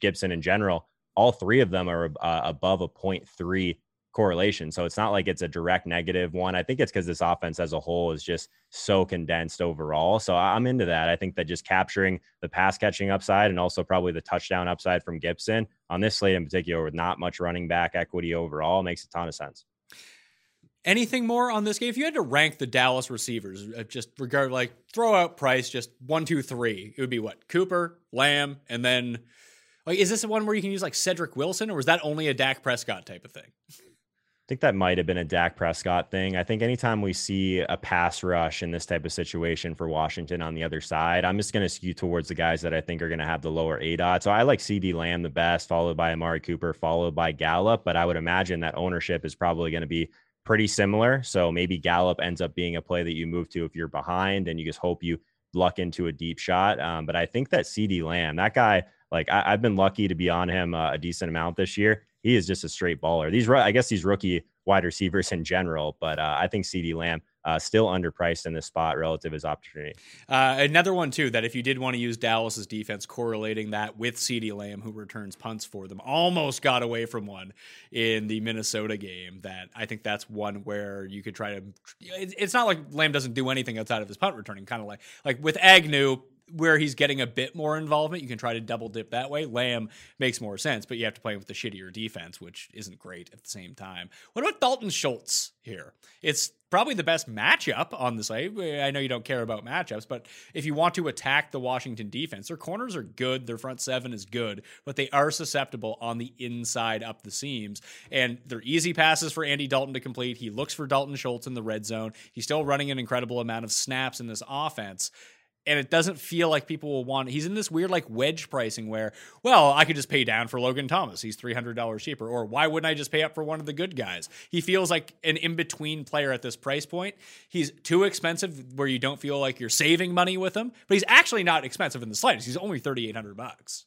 Gibson in general, all three of them are uh, above a 0.3 correlation. So it's not like it's a direct negative one. I think it's because this offense as a whole is just so condensed overall. So I'm into that. I think that just capturing the pass catching upside and also probably the touchdown upside from Gibson on this slate in particular with not much running back equity overall makes a ton of sense. Anything more on this game? If you had to rank the Dallas receivers, uh, just regard like throw out price, just one, two, three, it would be what Cooper, Lamb, and then like is this the one where you can use like Cedric Wilson, or was that only a Dak Prescott type of thing? I think that might have been a Dak Prescott thing. I think anytime we see a pass rush in this type of situation for Washington on the other side, I'm just going to skew towards the guys that I think are going to have the lower A dot. So I like CeeDee Lamb the best, followed by Amari Cooper, followed by Gallup. But I would imagine that ownership is probably going to be pretty similar. So maybe Gallup ends up being a play that you move to if you're behind and you just hope you luck into a deep shot. Um, but I think that CeeDee Lamb, that guy, like I, have been lucky to be on him uh, a decent amount this year he is just a straight baller. These, I guess, these rookie wide receivers in general, but uh, I think CeeDee Lamb uh, still underpriced in this spot relative his opportunity. Uh, another one too that if you did want to use Dallas's defense, correlating that with CeeDee Lamb, who returns punts for them, almost got away from one in the Minnesota game. That I think that's one where you could try to. It's not like Lamb doesn't do anything outside of his punt returning. Kind of like like with Agnew, where he's getting a bit more involvement, you can try to double dip that way. Lamb makes more sense, but you have to play him with the shittier defense, which isn't great at the same time. What about Dalton Schultz here? It's probably the best matchup on the site. I know you don't care about matchups, but if you want to attack the Washington defense, their corners are good, their front seven is good, but they are susceptible on the inside up the seams. And they're easy passes for Andy Dalton to complete. He looks for Dalton Schultz in the red zone. He's still running an incredible amount of snaps in this offense and it doesn't feel like people will want. He's in this weird like wedge pricing where, well, I could just pay down for Logan Thomas. He's three hundred dollars cheaper, or why wouldn't I just pay up for one of the good guys? He feels like an in between player at this price point. He's too expensive where you don't feel like you're saving money with him, but he's actually not expensive in the slightest. He's only thirty eight hundred bucks.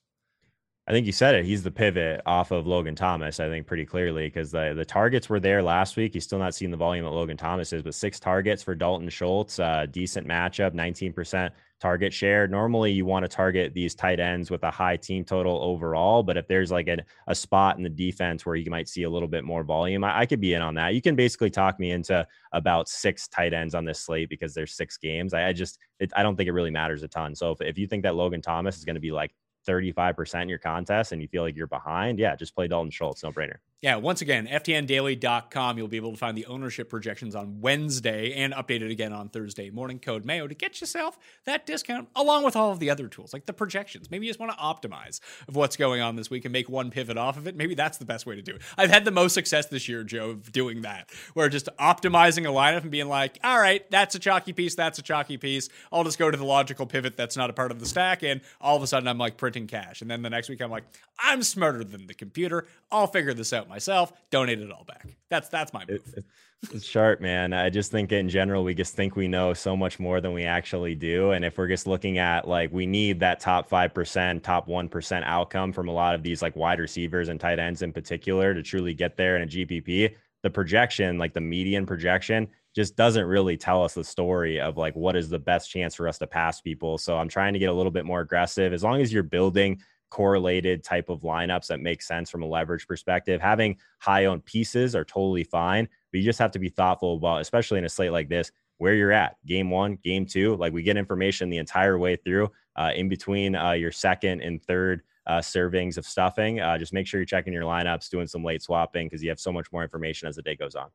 I think you said it. He's the pivot off of Logan Thomas, I think, pretty clearly because the, the targets were there last week. He's still not seeing the volume that Logan Thomas is, but six targets for Dalton Schultz, uh, decent matchup, 19% target share. Normally, you want to target these tight ends with a high team total overall, but if there's like a, a spot in the defense where you might see a little bit more volume, I, I could be in on that. You can basically talk me into about six tight ends on this slate because there's six games. I, I just, it, I don't think it really matters a ton. So if, if you think that Logan Thomas is going to be like 35% in your contest and you feel like you're behind, yeah, just play Dalton Schultz. No brainer. Yeah, once again, ftndaily.com. You'll be able to find the ownership projections on Wednesday and updated again on Thursday morning. Code Mayo to get yourself that discount along with all of the other tools like the projections. Maybe you just want to optimize of what's going on this week and make one pivot off of it. Maybe that's the best way to do it. I've had the most success this year, Joe, of doing that, where just optimizing a lineup and being like, all right, that's a chalky piece, that's a chalky piece. I'll just go to the logical pivot that's not a part of the stack. And all of a sudden, I'm like printing cash. And then the next week, I'm like, I'm smarter than the computer. I'll figure this out myself, donate it all back. That's that's my move. It, it's sharp, man. I just think in general, we just think we know so much more than we actually do. And if we're just looking at like we need that top five percent, top one percent outcome from a lot of these like wide receivers and tight ends in particular to truly get there in a GPP, the projection, like the median projection, just doesn't really tell us the story of like what is the best chance for us to pass people. So I'm trying to get a little bit more aggressive. As long as you're building correlated type of lineups that make sense from a leverage perspective. Having high owned pieces are totally fine, but you just have to be thoughtful about, especially in a slate like this, where you're at. Game one, game two, like we get information the entire way through. Uh, in between uh, your second and third uh, servings of stuffing, uh, just make sure you're checking your lineups, doing some late swapping because you have so much more information as the day goes on.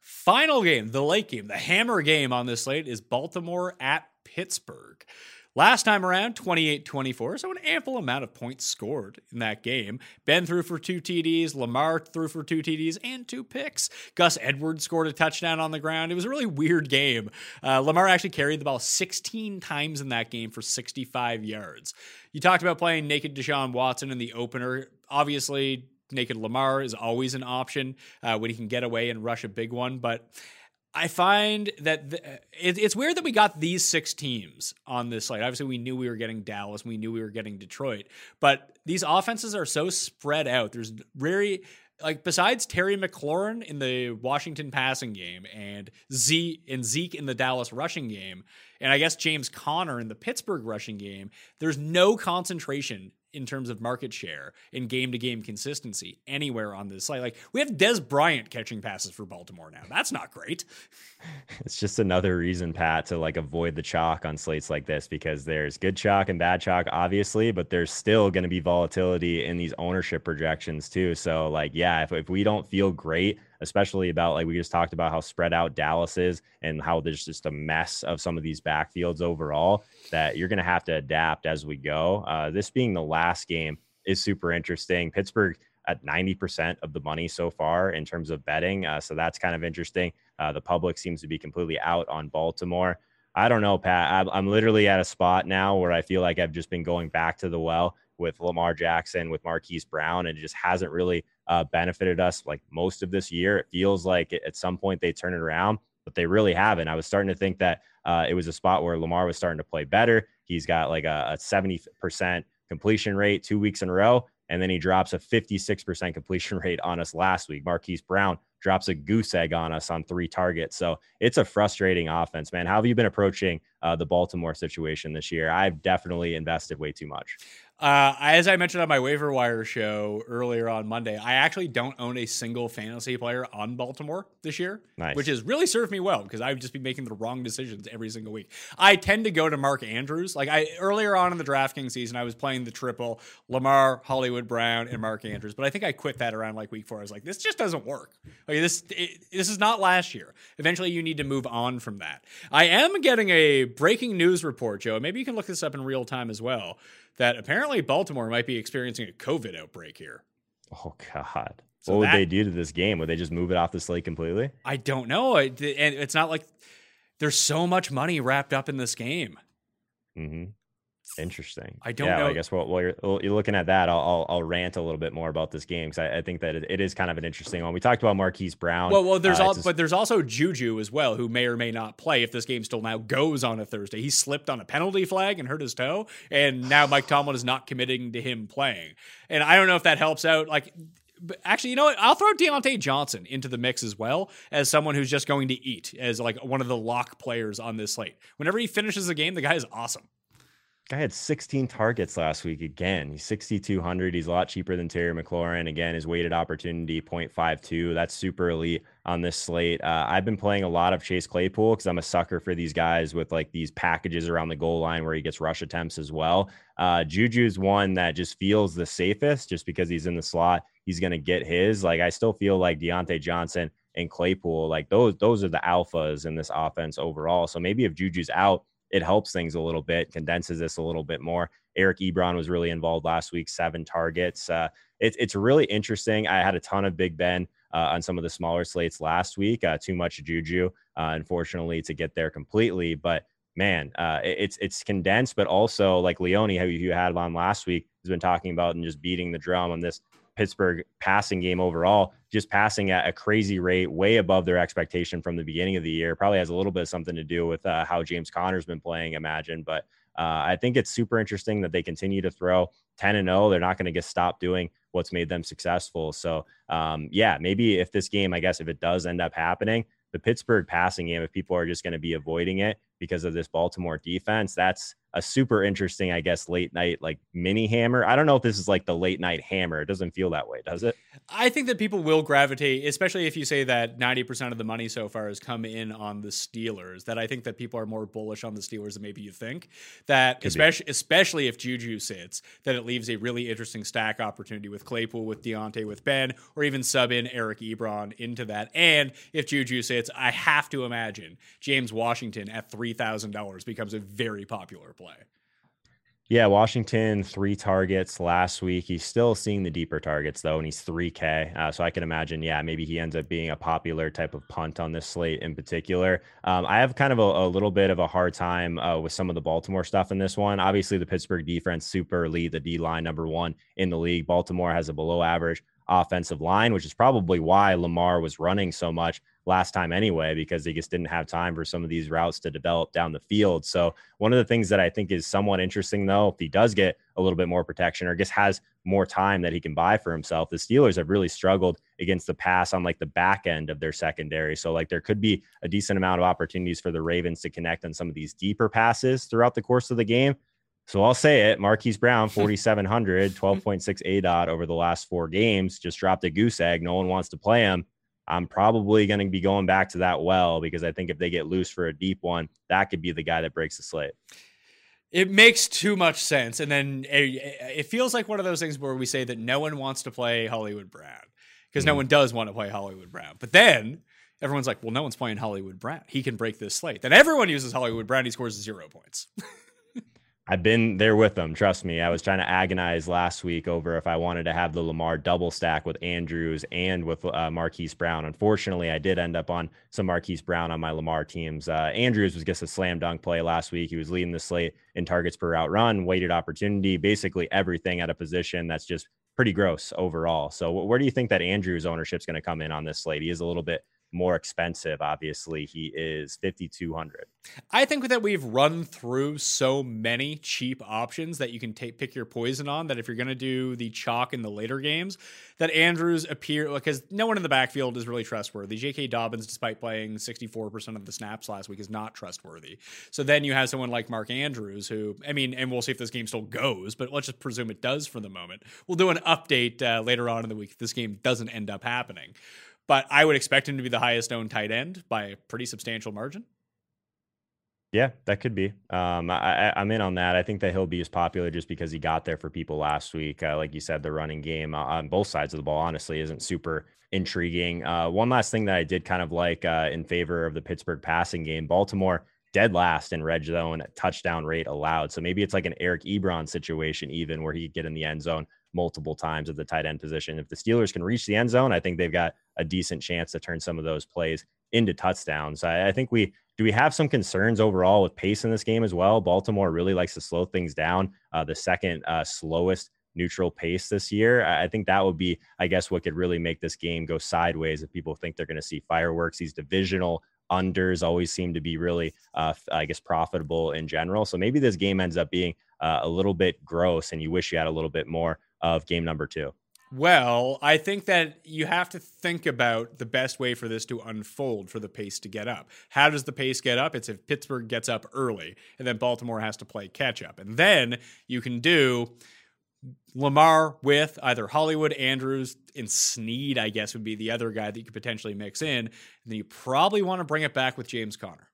Final game, the late game, the hammer game on this slate is Baltimore at Pittsburgh. Last time around, 28 24, so an ample amount of points scored in that game. Ben threw for two TDs, Lamar threw for two TDs and two picks. Gus Edwards scored a touchdown on the ground. It was a really weird game. Uh, Lamar actually carried the ball 16 times in that game for 65 yards. You talked about playing naked Deshaun Watson in the opener. Obviously, naked Lamar is always an option uh, when he can get away and rush a big one, but I find that the, it, it's weird that we got these six teams on this slate. Obviously, we knew we were getting Dallas, we knew we were getting Detroit, but these offenses are so spread out. There's very like besides Terry McLaurin in the Washington passing game and Z and Zeke in the Dallas rushing game, and I guess James Conner in the Pittsburgh rushing game, there's no concentration in terms of market share and game to game consistency anywhere on this site. Like we have Dez Bryant catching passes for Baltimore now. That's not great. It's just another reason, Pat, to like avoid the chalk on slates like this because there's good chalk and bad chalk, obviously, but there's still going to be volatility in these ownership projections too. So, like, yeah, if, if we don't feel great especially about like we just talked about how spread out Dallas is and how there's just a mess of some of these backfields overall that you're going to have to adapt as we go. Uh, this being the last game is super interesting. Pittsburgh at 90% of the money so far in terms of betting. Uh, so that's kind of interesting. Uh, the public seems to be completely out on Baltimore. I don't know, Pat. I'm, literally at a spot now where I feel like I've just been going back to the well with Lamar Jackson, with Marquise Brown, and it just hasn't really uh, benefited us like most of this year. It feels like at some point they turn it around, but they really haven't. I was starting to think that uh, it was a spot where Lamar was starting to play better. He's got like a, a 70% completion rate two weeks in a row. And then he drops a 56% completion rate on us last week. Marquise Brown drops a goose egg on us on three targets. So it's a frustrating offense, man. How have you been approaching uh, the Baltimore situation this year? I've definitely invested way too much. Uh, as I mentioned on my waiver wire show earlier on Monday, I actually don't own a single fantasy player on Baltimore this year, nice. which has really served me well because I've just been making the wrong decisions every single week. I tend to go to Mark Andrews. Like I earlier on in the DraftKings season, I was playing the triple Lamar, Hollywood Brown, and Mark Andrews, but I think I quit that around like week four. I was like, this just doesn't work. Like this, it, this is not last year. Eventually, you need to move on from that. I am getting a breaking news report, Joe. Maybe you can look this up in real time as well that apparently Baltimore might be experiencing a COVID outbreak here. Oh God. So what would that, they do to this game? Would they just move it off the slate completely? I don't know. and it's not like there's so much money wrapped up in this game. Mm-hmm. Interesting. I don't yeah, know. I guess while, while you're, while you're looking at that, I'll, I'll, I'll rant a little bit more about this game because I, I, think that it, it is kind of an interesting one. We talked about Marquise Brown. Well, well, there's uh, all, but there's also Juju as well, who may or may not play if this game still now goes on a Thursday. He slipped on a penalty flag and hurt his toe, and now Mike Tomlin is not committing to him playing. And I don't know if that helps out. Like but actually, you know what? I'll throw Diontae Johnson into the mix as well as someone who's just going to eat as like one of the lock players on this slate. Whenever he finishes the game, the guy is awesome. Guy had 16 targets last week again. He's 6,200. He's a lot cheaper than Terry McLaurin. Again, his weighted opportunity 0.52. That's super elite on this slate. Uh, I've been playing a lot of Chase Claypool because I'm a sucker for these guys with like these packages around the goal line where he gets rush attempts as well. Uh, Juju's one that just feels the safest just because he's in the slot. he's going to get his. Like I still feel like Diontae Johnson and Claypool, like those those are the alphas in this offense overall. So maybe if Juju's out, it helps things a little bit, condenses this a little bit more. Eric Ebron was really involved last week, seven targets. Uh, it, it's really interesting. I had a ton of Big Ben uh, on some of the smaller slates last week. Uh, too much Juju, uh, unfortunately, to get there completely. But man, uh, it's it's condensed, but also like Leone, who you had on last week, has been talking about and just beating the drum on this Pittsburgh passing game overall, just passing at a crazy rate, way above their expectation from the beginning of the year. Probably has a little bit of something to do with uh, how James Conner's been playing, imagine. But uh, I think it's super interesting that they continue to throw 10 and 0. They're not going to get stopped doing what's made them successful. So, um, yeah, maybe if this game, I guess, if it does end up happening, the Pittsburgh passing game, if people are just going to be avoiding it because of this Baltimore defense, that's a super interesting, I guess, late night like mini hammer. I don't know if this is like the late night hammer. It doesn't feel that way, does it? I think that people will gravitate, especially if you say that 90% of the money so far has come in on the Steelers. That I think that people are more bullish on the Steelers than maybe you think. That Could especially be. especially if Juju sits, that it leaves a really interesting stack opportunity with Claypool, with Diontae, with Ben, or even sub in Eric Ebron into that. And if Juju sits, I have to imagine James Washington at three thousand dollars becomes a very popular play. Yeah, Washington three targets last week. He's still seeing the deeper targets though, and he's three K. Uh, so I can imagine, yeah, maybe he ends up being a popular type of punt on this slate in particular. Um, I have kind of a, a, little bit of a hard time uh, with some of the Baltimore stuff in this one. Obviously, the Pittsburgh defense super elite, the D line number one in the league. Baltimore has a below average offensive line, which is probably why Lamar was running so much last time anyway, because they just didn't have time for some of these routes to develop down the field. So, one of the things that I think is somewhat interesting, though, if he does get a little bit more protection or just has more time that he can buy for himself, the Steelers have really struggled against the pass on like the back end of their secondary. So, like, there could be a decent amount of opportunities for the Ravens to connect on some of these deeper passes throughout the course of the game. So I'll say it. Marquise Brown, 4,700, 12.6 A dot over the last four games, just dropped a goose egg. No one wants to play him. I'm probably going to be going back to that well because I think if they get loose for a deep one, that could be the guy that breaks the slate. It makes too much sense. And then it, feels like one of those things where we say that no one wants to play Hollywood Brown because mm no one does want to play Hollywood Brown. But then everyone's like, well, no one's playing Hollywood Brown. He can break this slate. Then everyone uses Hollywood Brown. He scores zero points. I've been there with them. Trust me. I was trying to agonize last week over if I wanted to have the Lamar double stack with Andrews and with uh, Marquise Brown. Unfortunately, I did end up on some Marquise Brown on my Lamar teams. Uh, Andrews was just a slam dunk play last week. He was leading the slate in targets per route run, weighted opportunity, basically everything at a position that's just pretty gross overall. So, where do you think that Andrews ownership is going to come in on this slate? He is a little bit more expensive. Obviously, he is 5200. I think that we've run through so many cheap options that you can take pick your poison on that if you're going to do the chalk in the later games, that Andrews appear because no one in the backfield is really trustworthy. J.K. Dobbins, despite playing 64% of the snaps last week, is not trustworthy. So then you have someone like Mark Andrews, who I mean, and we'll see if this game still goes, but let's just presume it does for the moment. We'll do an update uh, later on in the week if this game doesn't end up happening but I would expect him to be the highest owned tight end by a pretty substantial margin. Yeah, that could be. Um, I, am in on that. I think that he'll be as popular just because he got there for people last week. Uh, like you said, the running game uh, on both sides of the ball honestly isn't super intriguing. Uh, one last thing that I did kind of like uh, in favor of the Pittsburgh passing game, Baltimore dead last in red zone touchdown rate allowed. So maybe it's like an Eric Ebron situation, even where he could get in the end zone multiple times at the tight end position. If the Steelers can reach the end zone, I think they've got a decent chance to turn some of those plays into touchdowns. I, I, think we do we have some concerns overall with pace in this game as well. Baltimore really likes to slow things down. Uh, the second uh, slowest neutral pace this year. I think that would be, I guess, what could really make this game go sideways if people think they're going to see fireworks. These divisional unders always seem to be really, uh, I guess, profitable in general. So maybe this game ends up being uh, a little bit gross, and you wish you had a little bit more of game number two. Well, I think that you have to think about the best way for this to unfold for the pace to get up. How does the pace get up? It's if Pittsburgh gets up early and then Baltimore has to play catch up. And then you can do Lamar with either Hollywood, Andrews, and Snead, I guess would be the other guy that you could potentially mix in. And then you probably want to bring it back with James Conner.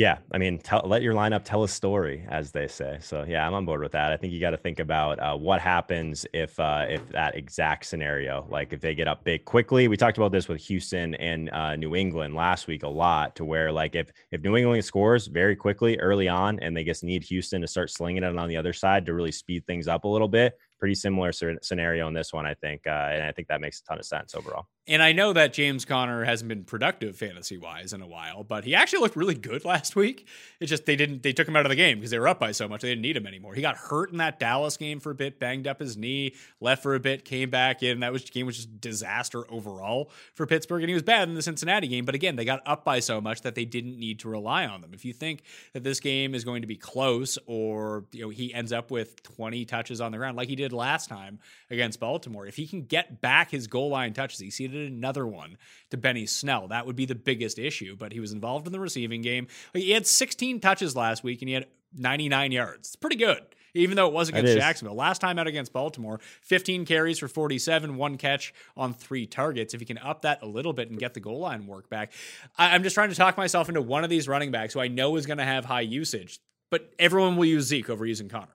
Yeah, I mean, tell, let your lineup tell a story, as they say. So yeah, I'm on board with that. I think you got to think about uh, what happens if uh, if that exact scenario, like if they get up big quickly. We talked about this with Houston and uh, New England last week a lot, to where like if if New England scores very quickly early on, and they just need Houston to start slinging it on the other side to really speed things up a little bit, pretty similar scenario in this one, I think, uh, and I think that makes a ton of sense overall. And I know that James Conner hasn't been productive fantasy wise in a while, but he actually looked really good last week. It's just they didn't they took him out of the game because they were up by so much they didn't need him anymore. He got hurt in that Dallas game for a bit, banged up his knee, left for a bit, came back in. That was game was just disaster overall for Pittsburgh, and he was bad in the Cincinnati game. But again, they got up by so much that they didn't need to rely on them. If you think that this game is going to be close, or you know he ends up with 20 touches on the ground like he did last time against Baltimore, if he can get back his goal line touches, he another one to Benny Snell. That would be the biggest issue. But he was involved in the receiving game. He had 16 touches last week and he had 99 yards. It's pretty good even though it was against Jacksonville. Last time out against Baltimore, 15 carries for 47, one catch on three targets. If you can up that a little bit and get the goal line work back, I, am just trying to talk myself into one of these running backs who I know is going to have high usage, but everyone will use Zeke over using Conner.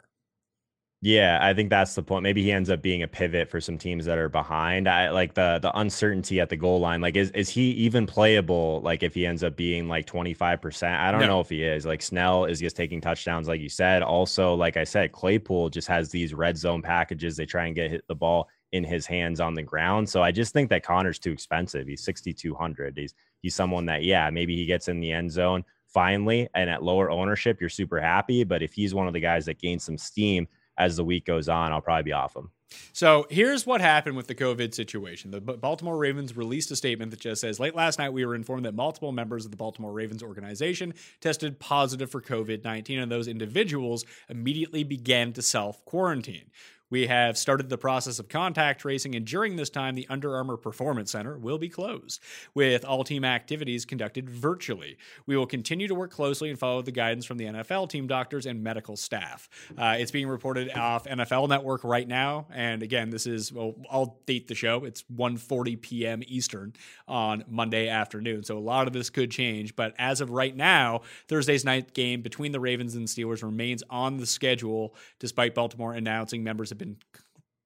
Yeah, I think that's the point. Maybe he ends up being a pivot for some teams that are behind. I like the the uncertainty at the goal line. Like, is is he even playable? Like, if he ends up being like twenty five percent, I don't no. know if he is. Like, Snell is just taking touchdowns, like you said. Also, like I said, Claypool just has these red zone packages. They try and get hit the ball in his hands on the ground. So I just think that Conner's too expensive. He's sixty two hundred. He's he's someone that yeah, maybe he gets in the end zone finally, and at lower ownership, you're super happy. But if he's one of the guys that gains some steam as the week goes on, I'll probably be off him. So here's what happened with the COVID situation. The Baltimore Ravens released a statement that just says Late last night, we were informed that multiple members of the Baltimore Ravens organization tested positive for COVID 19, and those individuals immediately began to self quarantine. We have started the process of contact tracing, and during this time, the Under Armour Performance Center will be closed, with all team activities conducted virtually. We will continue to work closely and follow the guidance from the NFL team doctors and medical staff. Uh, it's being reported off NFL Network right now, and again, this is well, I'll date the show. It's 1:40 p.m. Eastern on Monday afternoon, so a lot of this could change. But as of right now, Thursday's night game between the Ravens and Steelers remains on the schedule, despite Baltimore announcing members have been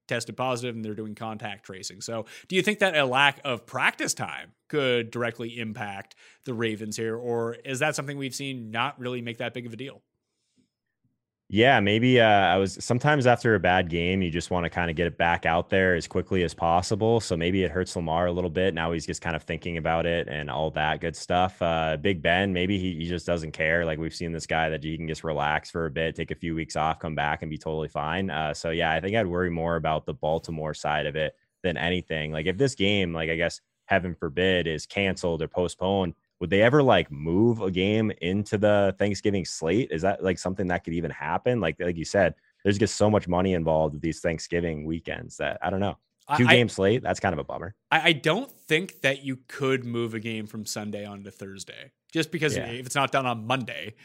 tested positive and they're doing contact tracing. So, do you think that a lack of practice time could directly impact the Ravens here, or is that something we've seen not really make that big of a deal? Yeah, maybe uh, I was sometimes after a bad game, you just want to kind of get it back out there as quickly as possible. So maybe it hurts Lamar a little bit. Now he's just kind of thinking about it and all that good stuff. Uh, Big Ben, maybe he, he just doesn't care. Like we've seen this guy that he can just relax for a bit, take a few weeks off, come back and be totally fine. Uh, so yeah, I think I'd worry more about the Baltimore side of it than anything. Like if this game, like I guess heaven forbid, is canceled or postponed, would they ever like move a game into the Thanksgiving slate? Is that like something that could even happen? Like like you said, there's just so much money involved with these Thanksgiving weekends that I don't know. Two I, game slate, that's kind of a bummer. I, I, don't think that you could move a game from Sunday on to Thursday just because yeah. if it's not done on Monday,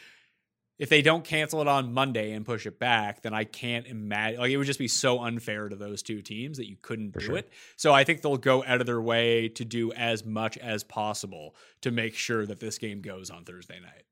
if they don't cancel it on Monday and push it back, then I can't imagine. Like it would just be so unfair to those two teams that you couldn't For do sure. it. So I think they'll go out of their way to do as much as possible to make sure that this game goes on Thursday night.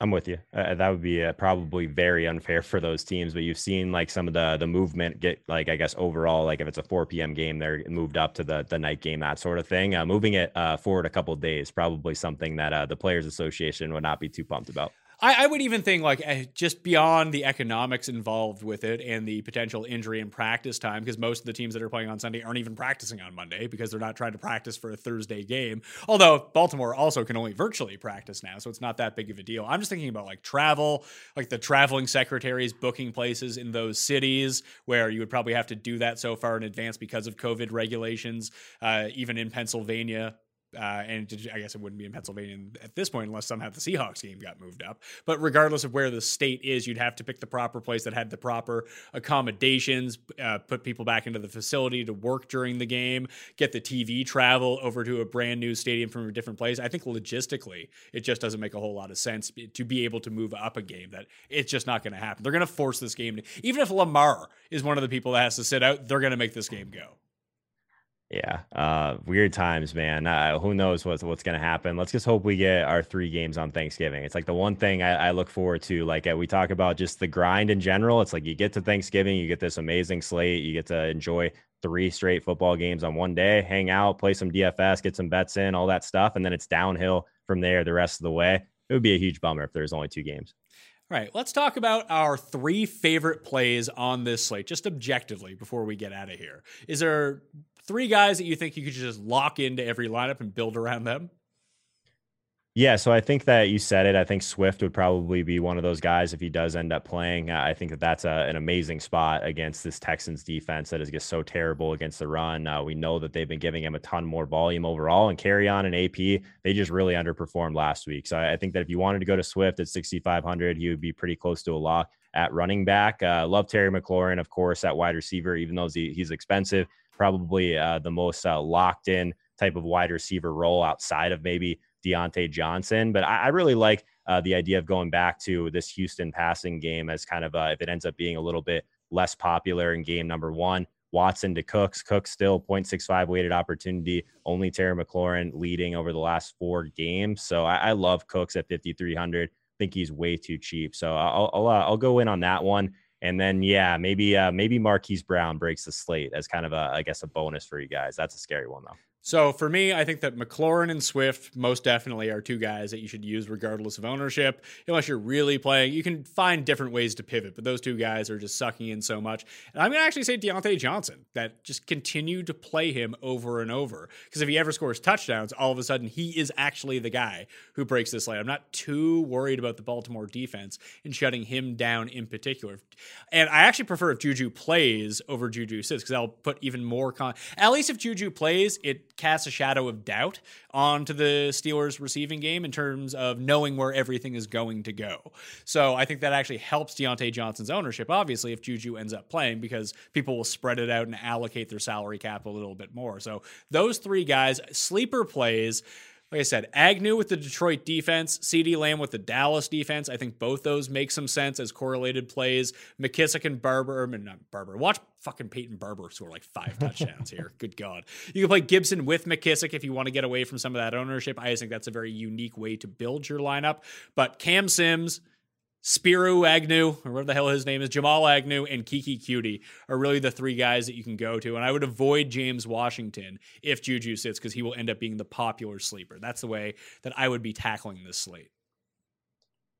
I'm with you. Uh, that would be uh, probably very unfair for those teams. But you've seen like some of the the movement get like I guess overall like if it's a 4 p.m. game, they're moved up to the the night game, that sort of thing. Uh, moving it uh, forward a couple days, probably something that uh, the Players Association would not be too pumped about. I, I, would even think like eh, just beyond the economics involved with it and the potential injury and practice time, because most of the teams that are playing on Sunday aren't even practicing on Monday because they're not trying to practice for a Thursday game. Although Baltimore also can only virtually practice now, so it's not that big of a deal. I'm just thinking about like travel, like the traveling secretaries booking places in those cities where you would probably have to do that so far in advance because of COVID regulations. Uh, even in Pennsylvania, uh, and I guess it wouldn't be in Pennsylvania at this point unless somehow the Seahawks game got moved up. But regardless of where the state is, you'd have to pick the proper place that had the proper accommodations, uh, put people back into the facility to work during the game, get the TV travel over to a brand new stadium from a different place. I think logistically, it just doesn't make a whole lot of sense to be able to move up a game. That it's just not going to happen. They're going to force this game. To, even if Lamar is one of the people that has to sit out, they're going to make this game go. Yeah, uh, weird times, man. Uh, who knows what's what's gonna happen? Let's just hope we get our three games on Thanksgiving. It's like the one thing I, I look forward to. Like uh, we talk about just the grind in general. It's like you get to Thanksgiving, you get this amazing slate, you get to enjoy three straight football games on one day, hang out, play some DFS, get some bets in, all that stuff, and then it's downhill from there the rest of the way. It would be a huge bummer if there's only two games. All right, let's talk about our three favorite plays on this slate, just objectively before we get out of here. Is there three guys that you think you could just lock into every lineup and build around them? Yeah, so I think that you said it. I think Swift would probably be one of those guys if he does end up playing. Uh, I think that that's a, an amazing spot against this Texans defense that is just so terrible against the run. Uh, we know that they've been giving him a ton more volume overall, and Kerryon and AP they just really underperformed last week. So I, I think that if you wanted to go to Swift at 6,500, he would be pretty close to a lock at running back. Uh, love Terry McLaurin, of course, at wide receiver, even though he's expensive probably uh, the most uh, locked in type of wide receiver role outside of maybe Diontae Johnson. But I, I really like uh, the idea of going back to this Houston passing game as kind of uh, if it ends up being a little bit less popular in game number one. Watson to Cooks. Cooks still 0.65 weighted opportunity. Only Terry McLaurin leading over the last four games. So I, I love Cooks at 5,300. think he's way too cheap. So I'll I'll, uh, I'll go in on that one. And then yeah, maybe uh, maybe Marquise Brown breaks the slate as kind of a I guess a bonus for you guys. That's a scary one though. So for me, I think that McLaurin and Swift most definitely are two guys that you should use regardless of ownership. Unless you're really playing, you can find different ways to pivot, but those two guys are just sucking in so much. And I'm gonna actually say Diontae Johnson that just continue to play him over and over because if he ever scores touchdowns, all of a sudden he is actually the guy who breaks this lane. I'm not too worried about the Baltimore defense and shutting him down in particular. And I actually prefer if Juju plays over Juju sits because I'll put even more con. At least if Juju plays, it cast a shadow of doubt onto the Steelers receiving game in terms of knowing where everything is going to go. So I think that actually helps Diontae Johnson's ownership, obviously, if Juju ends up playing, because people will spread it out and allocate their salary cap a little bit more. So those three guys, sleeper plays like I said, Agnew with the Detroit defense, CeeDee Lamb with the Dallas defense. I think both those make some sense as correlated plays. McKissic and Barber, I mean, not Barber. Watch fucking Peyton Barber score like five touchdowns here. Good God. You can play Gibson with McKissic if you want to get away from some of that ownership. I just think that's a very unique way to build your lineup. But Cam Sims, Spiro Agnew, or whatever the hell his name is, Jamal Agnew, and Keke Coutee are really the three guys that you can go to. And I would avoid James Washington if Juju sits because he will end up being the popular sleeper. That's the way that I would be tackling this slate.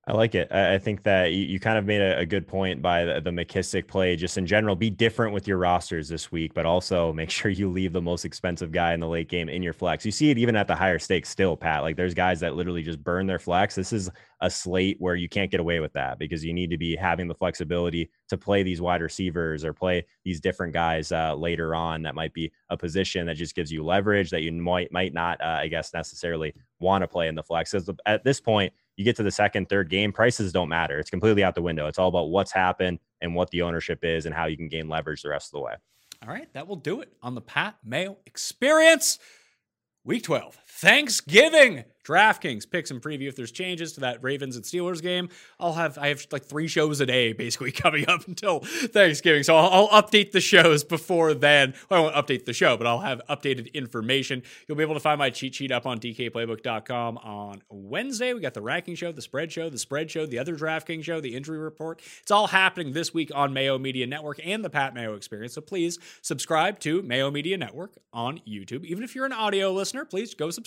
I like it. I think that you, kind of made a, good point by the, the, McKissic play. Just in general, be different with your rosters this week, but also make sure you leave the most expensive guy in the late game in your flex. You see it even at the higher stakes still, Pat. Like there's guys that literally just burn their flex. This is a slate where you can't get away with that because you need to be having the flexibility to play these wide receivers or play these different guys uh, later on. That might be a position that just gives you leverage that you might might not, uh, I guess, necessarily want to play in the flex. Because At this point you get to the second, third game, prices don't matter. It's completely out the window. It's all about what's happened and what the ownership is and how you can gain leverage the rest of the way. All right, that will do it on the Pat Mayo experience. Week 12, Thanksgiving. DraftKings picks and preview if there's changes to that Ravens and Steelers game. I'll have I have like three shows a day basically coming up until Thanksgiving, so I'll, I'll update the shows before then. Well, I won't update the show, but I'll have updated information. You'll be able to find my cheat sheet up on DKPlaybook.com on Wednesday. We got the ranking show, the spread show, the spread show, the other DraftKings show, the injury report. It's all happening this week on Mayo Media Network and the Pat Mayo Experience. So please subscribe to Mayo Media Network on YouTube. Even if you're an audio listener, please go subscribe.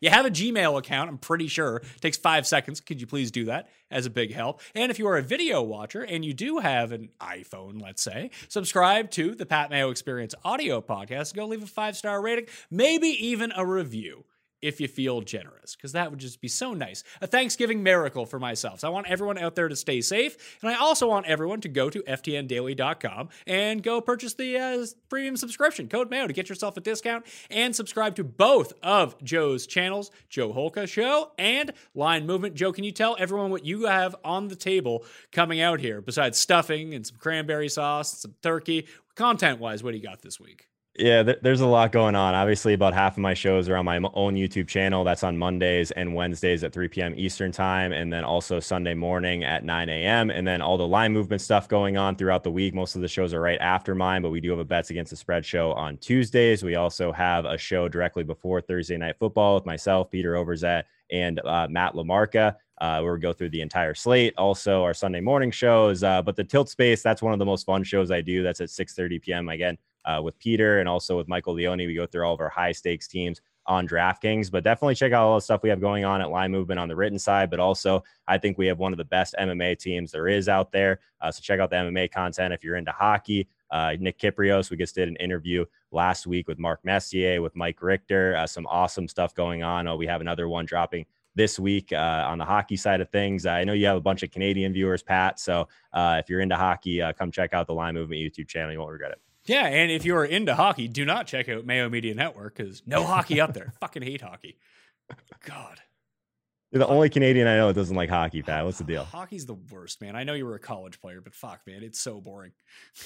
You have a Gmail account, I'm pretty sure. It takes five seconds. Could you please do that as a big help? And if you are a video watcher and you do have an iPhone, let's say, subscribe to the Pat Mayo Experience audio podcast. Go leave a five star rating, maybe even a review if you feel generous, because that would just be so nice. A Thanksgiving miracle for myself. So I want everyone out there to stay safe. And I also want everyone to go to ftndaily.com and go purchase the uh, premium subscription, code MAYO, to get yourself a discount and subscribe to both of Joe's channels, Joe Holka Show and Line Movement. Joe, can you tell everyone what you have on the table coming out here besides stuffing and some cranberry sauce, some turkey? Content wise, what do you got this week? Yeah, th- there's a lot going on. Obviously, about half of my shows are on my own YouTube channel. That's on Mondays and Wednesdays at 3 p.m. Eastern time, and then also Sunday morning at 9 a.m. And then all the line movement stuff going on throughout the week. Most of the shows are right after mine, but we do have a bets against the spread show on Tuesdays. We also have a show directly before Thursday night football with myself, Peter Overzet, and uh, Matt Lamarca. Uh, where we go through the entire slate. Also, our Sunday morning shows. Uh, but the Tilt Space, that's one of the most fun shows I do. That's at 6:30 p.m. Again, uh, with Peter and also with Michael Leone. We go through all of our high stakes teams on DraftKings, but definitely check out all the stuff we have going on at Line Movement on the written side. But also, I think we have one of the best MMA teams there is out there. Uh, so check out the MMA content if you're into hockey. Uh, Nick Kypreos, we just did an interview last week with Mark Messier, with Mike Richter. Uh, some awesome stuff going on. Oh, we have another one dropping this week uh, on the hockey side of things. I know you have a bunch of Canadian viewers, Pat. So uh, if you're into hockey, uh, come check out the Line Movement YouTube channel. You won't regret it. Yeah, and if you're into hockey, do not check out Mayo Media Network because no hockey up there. Fucking hate hockey. God. You're the only Canadian I know that doesn't like hockey, Pat. What's the deal? Hockey's the worst, man. I know you were a college player, but fuck, man, it's so boring.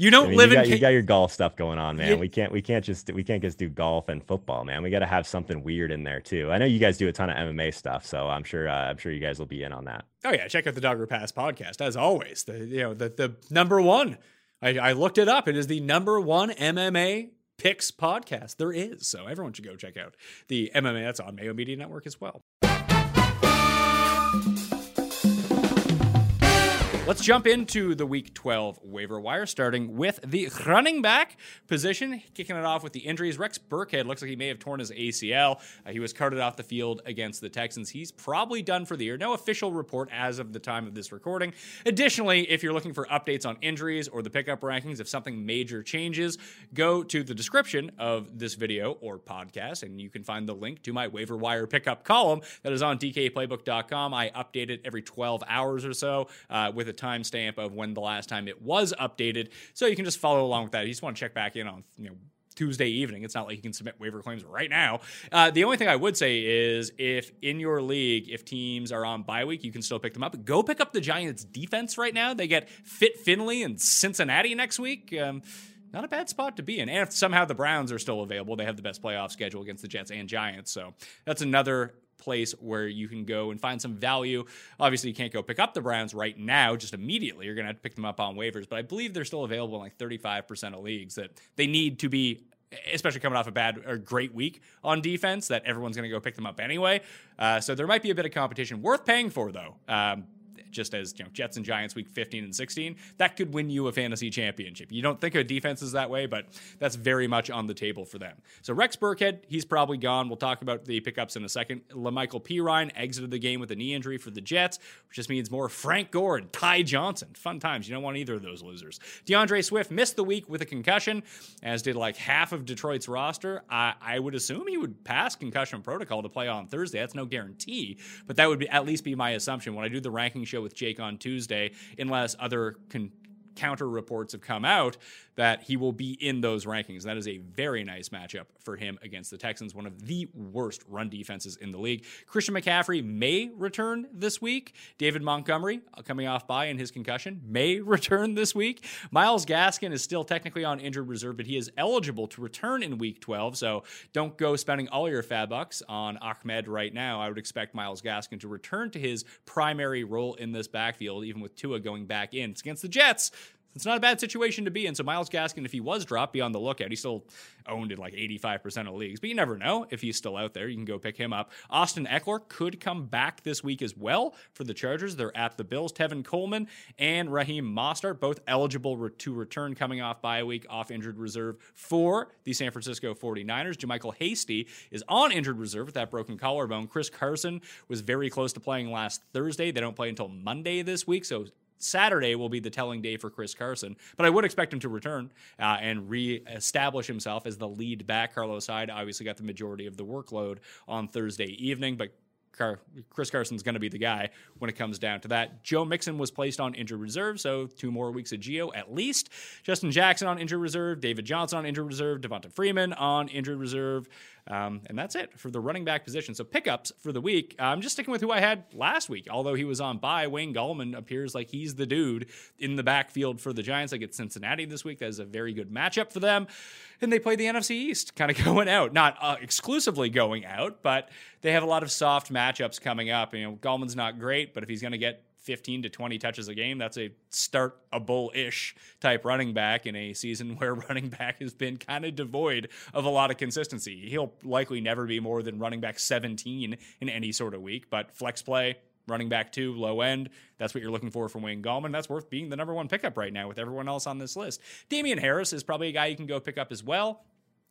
You don't I mean, live you got, in. You got your golf stuff going on, man. we can't. We can't just. We can't just do golf and football, man. We got to have something weird in there too. I know you guys do a ton of MMA stuff, so I'm sure. Uh, I'm sure you guys will be in on that. Oh yeah, check out the Dogger Pass podcast as always. The you know the the number one. I, I looked it up. It is the number one MMA picks podcast there is. So everyone should go check out the MMA. That's on Mayo Media Network as well. Let's jump into the week 12 waiver wire, starting with the running back position. Kicking it off with the injuries. Rex Burkhead looks like he may have torn his ACL. Uh, he was carted off the field against the Texans. He's probably done for the year. No official report as of the time of this recording. Additionally, if you're looking for updates on injuries or the pickup rankings, if something major changes, go to the description of this video or podcast, and you can find the link to my waiver wire pickup column that is on dkplaybook.com. I update it every 12 hours or so uh, with a timestamp of when the last time it was updated. So you can just follow along with that. You just want to check back in on, you know, Tuesday evening. It's not like you can submit waiver claims right now. Uh, the only thing I would say is if in your league, if teams are on bye week, you can still pick them up. Go pick up the Giants defense right now. They get Fit Finley and Cincinnati next week. Um, not a bad spot to be in. And if somehow the Browns are still available, they have the best playoff schedule against the Jets and Giants. So that's another place where you can go and find some value. Obviously, you can't go pick up the Browns right now, just immediately. You're going to have to pick them up on waivers, but I believe they're still available in like 35% of leagues that they need to be especially coming off a bad or great week on defense, that everyone's going to go pick them up anyway. Uh, so there might be a bit of competition worth paying for, though. Um, just as you know, Jets and Giants week 15 and 16, that could win you a fantasy championship. You don't think of defenses that way, but that's very much on the table for them. So Rex Burkhead, he's probably gone. We'll talk about the pickups in a second. La'Mical Perine exited the game with a knee injury for the Jets, which just means more Frank Gore and Ty Johnson. Fun times. You don't want either of those losers. D'Andre Swift missed the week with a concussion, as did like half of Detroit's roster. I, I would assume he would pass concussion protocol to play on Thursday. That's no guarantee, but that would be, at least be my assumption when I do the ranking show with Jake on Tuesday, unless other con- counter reports have come out that he will be in those rankings. That is a very nice matchup for him against the Texans, one of the worst run defenses in the league. Christian McCaffrey may return this week. David Montgomery, uh, coming off bye in his concussion, may return this week. Myles Gaskin is still technically on injured reserve, but he is eligible to return in week 12. So don't go spending all your FAAB bucks on Ahmed right now. I would expect Myles Gaskin to return to his primary role in this backfield, even with Tua going back in. It's against the Jets. It's not a bad situation to be in. So Myles Gaskin, if he was dropped, be on the lookout. He still owned in like 85% of leagues, but you never know if he's still out there. You can go pick him up. Austin Ekeler could come back this week as well for the Chargers. They're at the Bills. Tevin Coleman and Raheem Mostert, both eligible to return coming off bye week off injured reserve for the San Francisco 49ers. JaMycal Hasty is on injured reserve with that broken collarbone. Chris Carson was very close to playing last Thursday. They don't play until Monday this week, so Saturday will be the telling day for Chris Carson, but I would expect him to return uh, and re-establish himself as the lead back. Carlos Hyde obviously got the majority of the workload on Thursday evening, but Car- Chris Carson's going to be the guy when it comes down to that. Joe Mixon was placed on injured reserve, so two more weeks of Gio at least. Justin Jackson on injured reserve, David Johnson on injured reserve, Devonta Freeman on injured reserve. Um, and that's it for the running back position. So pickups for the week. I'm just sticking with who I had last week. Although he was on bye. Wayne Gallman appears like he's the dude in the backfield for the Giants. Like it's Cincinnati this week. That is a very good matchup for them. And they play the NFC East, kind of going out. Not uh, exclusively going out, but they have a lot of soft matchups coming up. You know, Gallman's not great, but if he's going to get 15 to 20 touches a game. That's a start a bull ish type running back in a season where running back has been kind of devoid of a lot of consistency. He'll likely never be more than running back 17 in any sort of week, but flex play, running back two, low end. That's what you're looking for from Wayne Gallman. That's worth being the number one pickup right now with everyone else on this list. Damien Harris is probably a guy you can go pick up as well.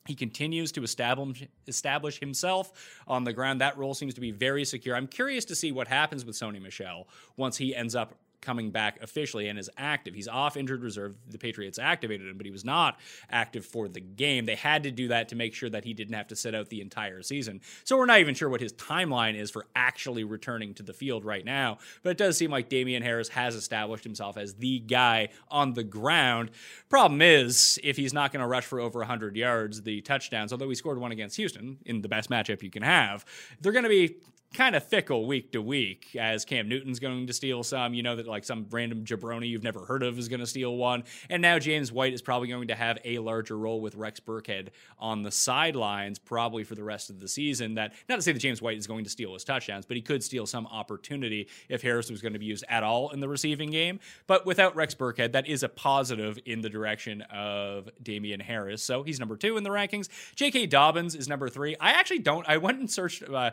He continues to establish, establish himself on the ground. That role seems to be very secure. I'm curious to see what happens with Sony Michel once he ends up coming back officially and is active. He's off injured reserve. The Patriots activated him, but he was not active for the game. They had to do that to make sure that he didn't have to sit out the entire season. So we're not even sure what his timeline is for actually returning to the field right now. But it does seem like Damien Harris has established himself as the guy on the ground. Problem is, if he's not going to rush for over 100 yards, the touchdowns, although he scored one against Houston in the best matchup you can have, they're going to be kind of fickle week to week as Cam Newton's going to steal some. You know that like some random jabroni you've never heard of is going to steal one. And now James White is probably going to have a larger role with Rex Burkhead on the sidelines, probably for the rest of the season. That not to say that James White is going to steal his touchdowns, but he could steal some opportunity if Harris was going to be used at all in the receiving game. But without Rex Burkhead, that is a positive in the direction of Damien Harris. So he's number two in the rankings. J.K. Dobbins is number three. I actually don't. I went and searched. Uh,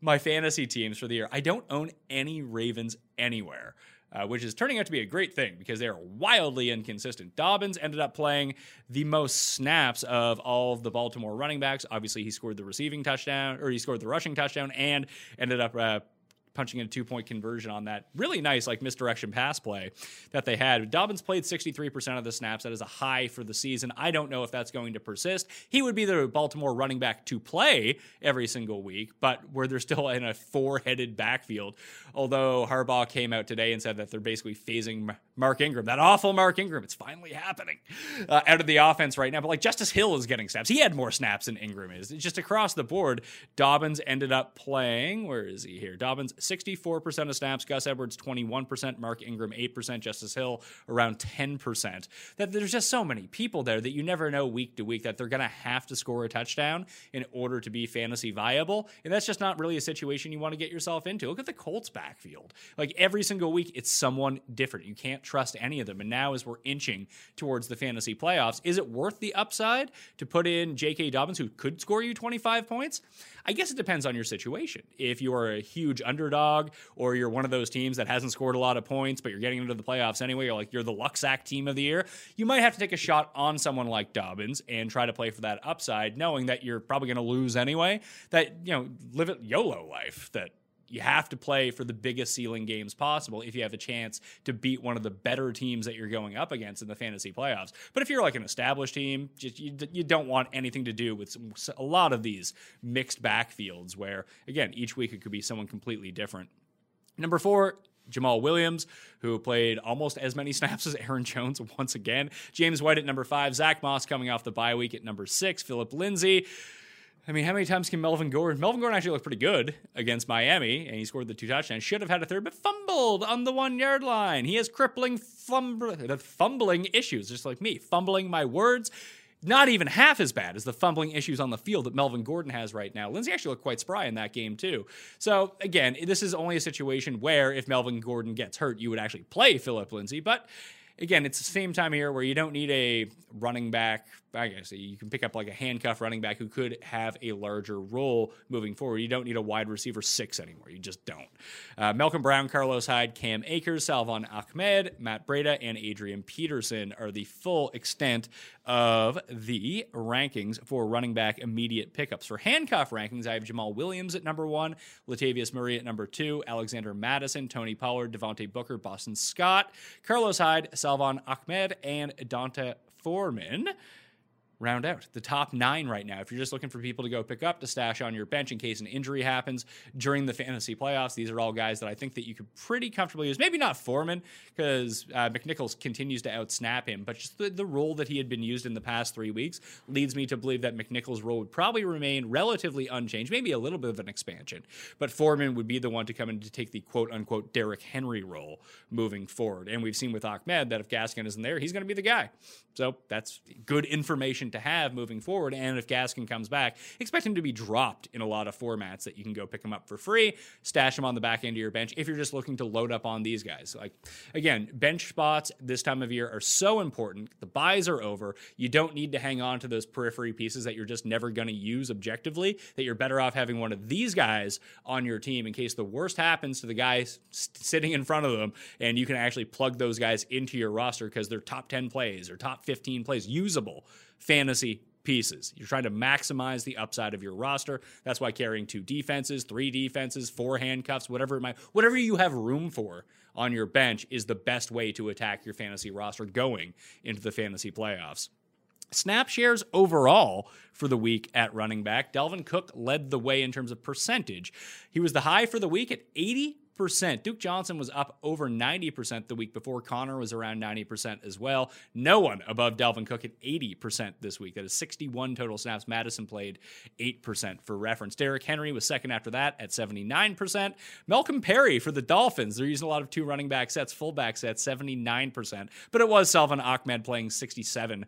my fantasy teams for the year. I don't own any Ravens anywhere. Uh, which is turning out to be a great thing because they are wildly inconsistent. Dobbins ended up playing the most snaps of all of the Baltimore running backs. Obviously, he scored the receiving touchdown, or he scored the rushing touchdown, and ended up uh, punching in a two point conversion on that really nice like misdirection pass play that they had. Dobbins played 63% of the snaps. That is a high for the season. I don't know if that's going to persist. He would be the Baltimore running back to play every single week, but where they're still in a four headed backfield. Although Harbaugh came out today and said that they're basically phasing Mark Ingram, that awful Mark Ingram, it's finally happening uh, out of the offense right now. But like Justice Hill is getting snaps. He had more snaps than Ingram is. It's just across the board. Dobbins ended up playing. Where is he here? Dobbins 64% of snaps, Gus Edwards 21%, Mark Ingram 8%, Justice Hill around 10%. That there's just so many people there that you never know week to week that they're going to have to score a touchdown in order to be fantasy viable. And that's just not really a situation you want to get yourself into. Look at the Colts backfield. Like every single week, it's someone different. You can't trust any of them. And now, as we're inching towards the fantasy playoffs, is it worth the upside to put in J.K. Dobbins, who could score you 25 points? I guess it depends on your situation. If you are a huge underdog or you're one of those teams that hasn't scored a lot of points, but you're getting into the playoffs anyway, you're like you're the Luxac team of the year, you might have to take a shot on someone like Dobbins and try to play for that upside, knowing that you're probably going to lose anyway. That, you know, live it YOLO life that you have to play for the biggest ceiling games possible if you have a chance to beat one of the better teams that you're going up against in the fantasy playoffs. But if you're like an established team, just you, you don't want anything to do with some, a lot of these mixed backfields where again each week it could be someone completely different. Number four, Jamaal Williams, who played almost as many snaps as Aaron Jones once again. James White at number five. Zach Moss coming off the bye week at number six. Phillip Lindsay I mean, how many times can Melvin Gordon? Melvin Gordon actually looked pretty good against Miami, and he scored the two touchdowns. Should have had a third, but fumbled on the one yard line. He has crippling fumb- uh, fumbling issues, just like me, fumbling my words. Not even half as bad as the fumbling issues on the field that Melvin Gordon has right now. Lindsay actually looked quite spry in that game, too. So, again, this is only a situation where if Melvin Gordon gets hurt, you would actually play Phillip Lindsay. But again, it's the same time here where you don't need a running back I guess you can pick up like a handcuff running back who could have a larger role moving forward. You don't need a wide receiver six anymore. You just don't. Uh, Malcolm Brown, Carlos Hyde, Cam Akers, Salvon Ahmed, Matt Breida, and Adrian Peterson are the full extent of the rankings for running back immediate pickups. For handcuff rankings, I have Jamaal Williams at number one, Latavius Murray at number two, Alexander Mattison, Tony Pollard, Devontae Booker, Boston Scott, Carlos Hyde, Salvon Ahmed, and D'Onta Foreman. Round out the top nine right now. If you're just looking for people to go pick up to stash on your bench in case an injury happens during the fantasy playoffs, these are all guys that I think that you could pretty comfortably use. Maybe not Foreman because uh, McNichols continues to outsnap him, but just the, the role that he had been used in the past three weeks leads me to believe that McNichols' role would probably remain relatively unchanged, maybe a little bit of an expansion. But Foreman would be the one to come in to take the quote unquote Derrick Henry role moving forward. And we've seen with Ahmed that if Gaskin isn't there, he's going to be the guy. So that's good information to have moving forward. And if Gaskin comes back, expect him to be dropped in a lot of formats that you can go pick him up for free, stash him on the back end of your bench if you're just looking to load up on these guys. Like, again, bench spots this time of year are so important. The buys are over. You don't need to hang on to those periphery pieces that you're just never going to use objectively, that you're better off having one of these guys on your team in case the worst happens to the guys sitting in front of them and you can actually plug those guys into your roster because they're top 10 plays or top 15 plays, usable fantasy pieces. You're trying to maximize the upside of your roster. That's why carrying two defenses, three defenses, four handcuffs, whatever it might, whatever you have room for on your bench is the best way to attack your fantasy roster going into the fantasy playoffs. Snap shares overall for the week at running back. Dalvin Cook led the way in terms of percentage. He was the high for the week at 80 percent Duke Johnson was up over 90% the week before. Conner was around 90% as well. No one above Dalvin Cook at 80% this week. That is 61 total snaps. Mattison played 8% for reference. Derrick Henry was second after that at 79%. Malcolm Perry for the Dolphins. They're using a lot of two running back sets, fullback sets, 79%. But it was Salvon Ahmed playing 67%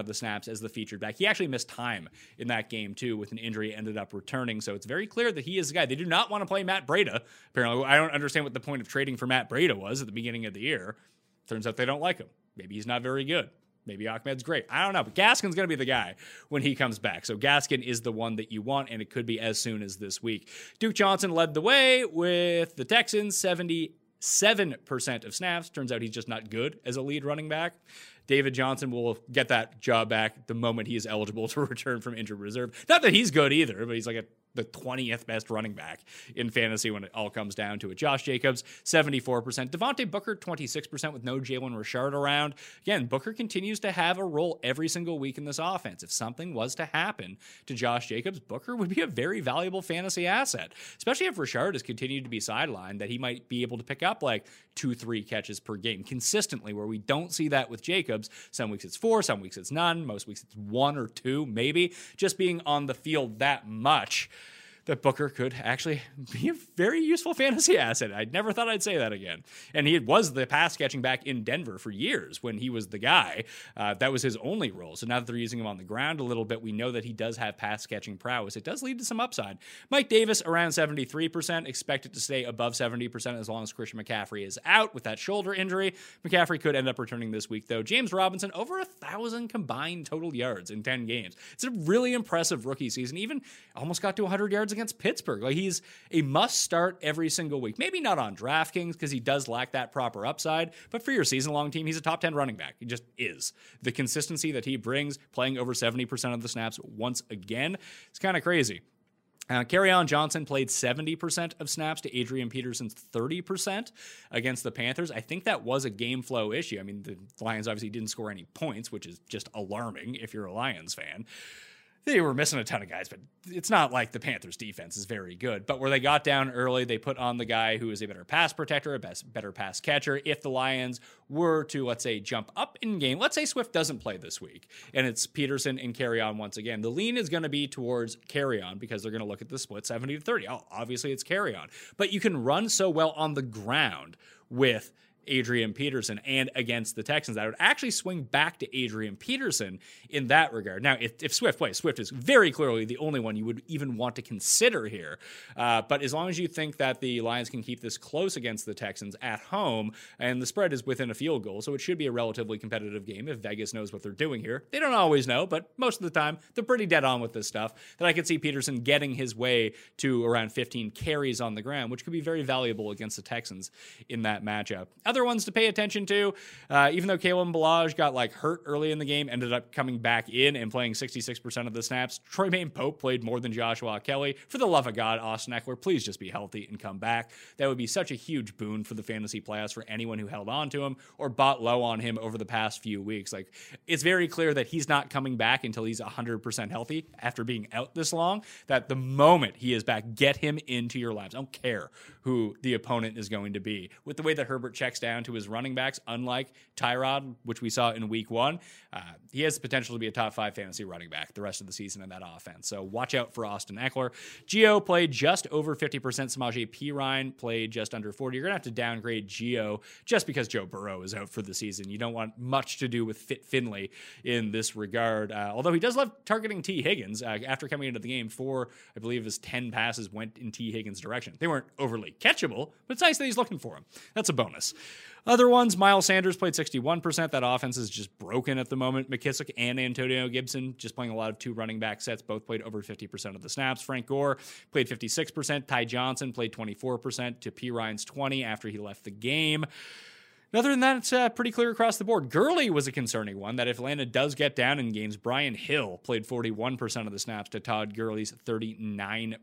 of the snaps as the featured back. He actually missed time in that game too with an injury, ended up returning. So it's very clear that he is the guy. They do not want to play Matt Breida. Apparently, I don't understand what the point of trading for Matt Breida was at the beginning of the year. Turns out they don't like him. Maybe he's not very good. Maybe Ahmed's great. I don't know. But Gaskin's going to be the guy when he comes back. So Gaskin is the one that you want, and it could be as soon as this week. Duke Johnson led the way with the Texans, 77% of snaps. Turns out he's just not good as a lead running back. David Johnson will get that job back the moment he is eligible to return from injured reserve. Not that he's good either, but he's like a the 20th best running back in fantasy when it all comes down to it. Josh Jacobs, 74%. Devontae Booker, 26% with no Jalen Richard around. Again, Booker continues to have a role every single week in this offense. If something was to happen to Josh Jacobs, Booker would be a very valuable fantasy asset, especially if Richard has continued to be sidelined, that he might be able to pick up like two, three catches per game consistently, where we don't see that with Jacobs. Some weeks it's four, some weeks it's none, most weeks it's one or two, maybe. Just being on the field that much that Booker could actually be a very useful fantasy asset. I never thought I'd say that again. And he was the pass catching back in Denver for years when he was the guy. Uh, that was his only role. So now that they're using him on the ground a little bit, we know that he does have pass catching prowess. It does lead to some upside. Mike Davis around 73%, expected to stay above 70% as long as Christian McCaffrey is out with that shoulder injury. McCaffrey could end up returning this week, though. James Robinson, over a thousand combined total yards in 10 games. It's a really impressive rookie season. Even almost got to 100 yards against Pittsburgh. Like he's a must start every single week. Maybe not on DraftKings because he does lack that proper upside, but for your season long team, he's a top 10 running back. He just is. The consistency that he brings, playing over 70% of the snaps once again, it's kind of crazy. Uh, On Johnson played 70% of snaps to Adrian Peterson's 30% against the Panthers. I think that was a game flow issue. I mean, the Lions obviously didn't score any points, which is just alarming if you're a Lions fan they were missing a ton of guys, but it's not like the Panthers defense is very good. But where they got down early, they put on the guy who is a better pass protector, a best, better pass catcher. If the Lions were to, let's say, jump up in game, let's say Swift doesn't play this week and it's Peterson and Kerryon once again, the lean is going to be towards Kerryon because they're going to look at the split 70 to 30. Oh, obviously, it's Kerryon, But you can run so well on the ground with Adrian Peterson and against the Texans. I would actually swing back to Adrian Peterson in that regard. Now, if, if Swift plays, Swift is very clearly the only one you would even want to consider here. Uh, but as long as you think that the Lions can keep this close against the Texans at home, and the spread is within a field goal, so it should be a relatively competitive game if Vegas knows what they're doing here. They don't always know, but most of the time they're pretty dead on with this stuff. That I could see Peterson getting his way to around 15 carries on the ground, which could be very valuable against the Texans in that matchup. Other other ones to pay attention to, uh, even though Kalen Ballage got like hurt early in the game, ended up coming back in and playing 66% of the snaps. Troymaine Pope played more than Joshua Kelley. For the love of God, Austin Ekeler, please just be healthy and come back. That would be such a huge boon for the fantasy playoffs for anyone who held on to him or bought low on him over the past few weeks. Like it's very clear that he's not coming back until he's 100% healthy after being out this long. That the moment he is back, get him into your lives. I don't care who the opponent is going to be. With the way that Herbert checks down to his running backs, unlike Tyrod, which we saw in week one, uh, he has the potential to be a top five fantasy running back the rest of the season in that offense. So watch out for Austin Ekeler. Gio played just over 50%. Samaje Perine played just under 40. You're going to have to downgrade Gio just because Joe Burrow is out for the season. You don't want much to do with Fit Finley in this regard. Uh, although he does love targeting Tee Higgins uh, after coming into the game, four, I believe, his 10 passes went in Tee Higgins' direction. They weren't overly catchable, but it's nice that he's looking for him. That's a bonus. Other ones, Miles Sanders played 61%. That offense is just broken at the moment. McKissic and Antonio Gibson just playing a lot of two running back sets, both played over 50% of the snaps. Frank Gore played 56%. Ty Johnson played 24% to Perine's 20 after he left the game. Other than that, it's uh, pretty clear across the board. Gurley was a concerning one that if Atlanta does get down in games, Brian Hill played 41% of the snaps to Todd Gurley's 39%.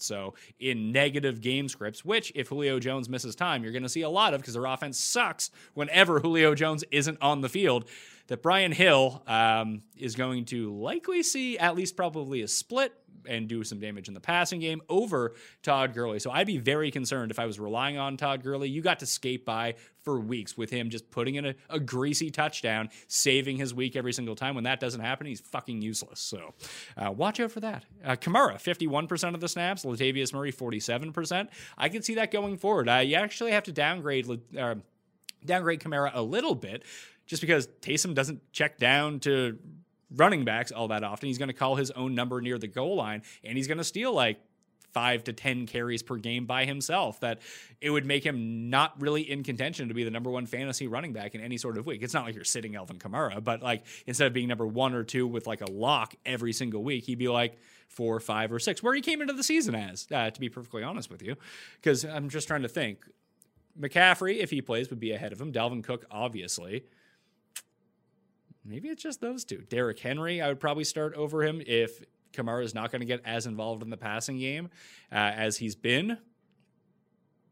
So in negative game scripts, which if Julio Jones misses time, you're going to see a lot of because their offense sucks whenever Julio Jones isn't on the field that Brian Hill um, is going to likely see at least probably a split and do some damage in the passing game over Todd Gurley. So I'd be very concerned if I was relying on Todd Gurley. You got to skate by for weeks with him just putting in a, a greasy touchdown, saving his week every single time. When that doesn't happen, he's fucking useless. So uh, watch out for that. Uh, Kamara, 51% of the snaps. Latavius Murray, 47%. I can see that going forward. Uh, you actually have to downgrade. Uh, downgrade Kamara a little bit just because Taysom doesn't check down to running backs all that often. He's going to call his own number near the goal line and he's going to steal like five to 10 carries per game by himself, that it would make him not really in contention to be the number one fantasy running back in any sort of week. It's not like you're sitting Alvin Kamara, but like instead of being number one or two with like a lock every single week, he'd be like four, five, or six, where he came into the season as, uh, to be perfectly honest with you. Because I'm just trying to think. McCaffrey, if he plays, would be ahead of him. Dalvin Cook, obviously. Maybe it's just those two. Derrick Henry, I would probably start over him if Kamara is not going to get as involved in the passing game uh, as he's been.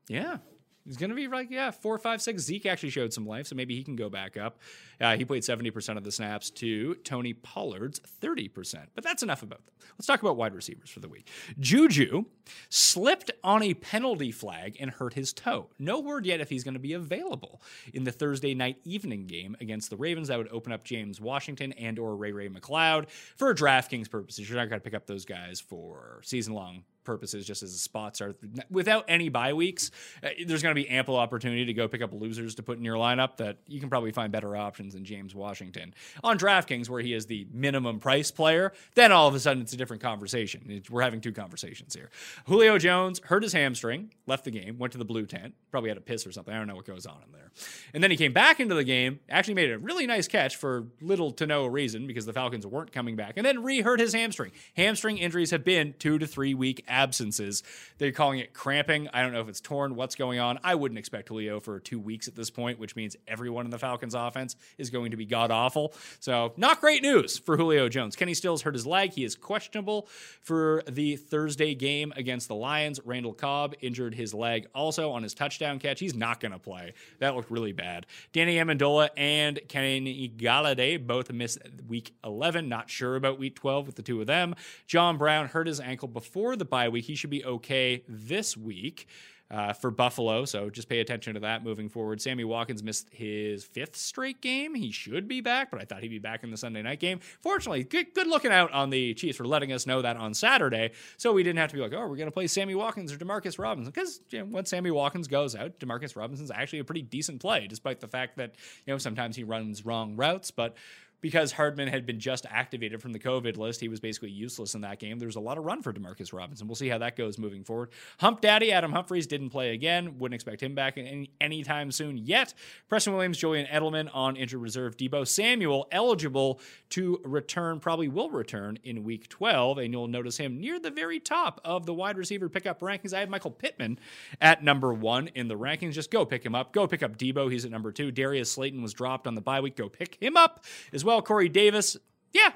Yeah, He's going to be like, yeah, four, five, six. Zeke actually showed some life, so maybe he can go back up. Uh, he played 70% of the snaps to Tony Pollard's 30%. But that's enough about them. Let's talk about wide receivers for the week. Juju slipped on a penalty flag and hurt his toe. No word yet if he's going to be available in the Thursday night evening game against the Ravens. That would open up James Washington and or Ray Ray McCloud for DraftKings purposes. You're not going to pick up those guys for season long purposes, just as the spots are without any bye weeks, uh, there's going to be ample opportunity to go pick up losers to put in your lineup that you can probably find better options than James Washington. On DraftKings, where he is the minimum price player, then all of a sudden it's a different conversation. We're having two conversations here. Julio Jones hurt his hamstring, left the game, went to the blue tent, probably had a piss or something. I don't know what goes on in there. And then he came back into the game, actually made a really nice catch for little to no reason because the Falcons weren't coming back, and then re hurt his hamstring. Hamstring injuries have been two to three week absences. They're calling it cramping. I don't know if it's torn, what's going on. I wouldn't expect Julio for two weeks at this point, which means everyone in the Falcons offense is going to be god awful. So, not great news for Julio Jones. Kenny Stills hurt his leg. He is questionable for the Thursday game against the Lions. Randall Cobb injured his leg also on his touchdown catch. He's not going to play. That looked really bad. Danny Amendola and Kenny Golladay both missed week 11. Not sure about week 12 with the two of them. John Brown hurt his ankle before the bye week. He should be okay this week. Uh, for Buffalo. So just pay attention to that moving forward. Sammy Watkins missed his fifth straight game. He should be back, but I thought he'd be back in the Sunday night game. Fortunately, good, good looking out on the Chiefs for letting us know that on Saturday. So we didn't have to be like, oh, we're going to play Sammy Watkins or Demarcus Robinson. Because you know, when Sammy Watkins goes out, Demarcus Robinson's actually a pretty decent play, despite the fact that, you know, sometimes he runs wrong routes. But because Hardman had been just activated from the COVID list, he was basically useless in that game. There was a lot of run for Demarcus Robinson. We'll see how that goes moving forward. Hump Daddy Adam Humphries didn't play again. Wouldn't expect him back any anytime soon yet. Preston Williams, Julian Edelman on injured reserve. Deebo Samuel eligible to return, probably will return in week 12, and you'll notice him near the very top of the wide receiver pickup rankings. I have Michael Pittman at number one in the rankings. Just go pick him up. Go pick up Deebo. He's at number two. Darius Slayton was dropped on the bye week. Go pick him up as well well. Corey Davis, yeah.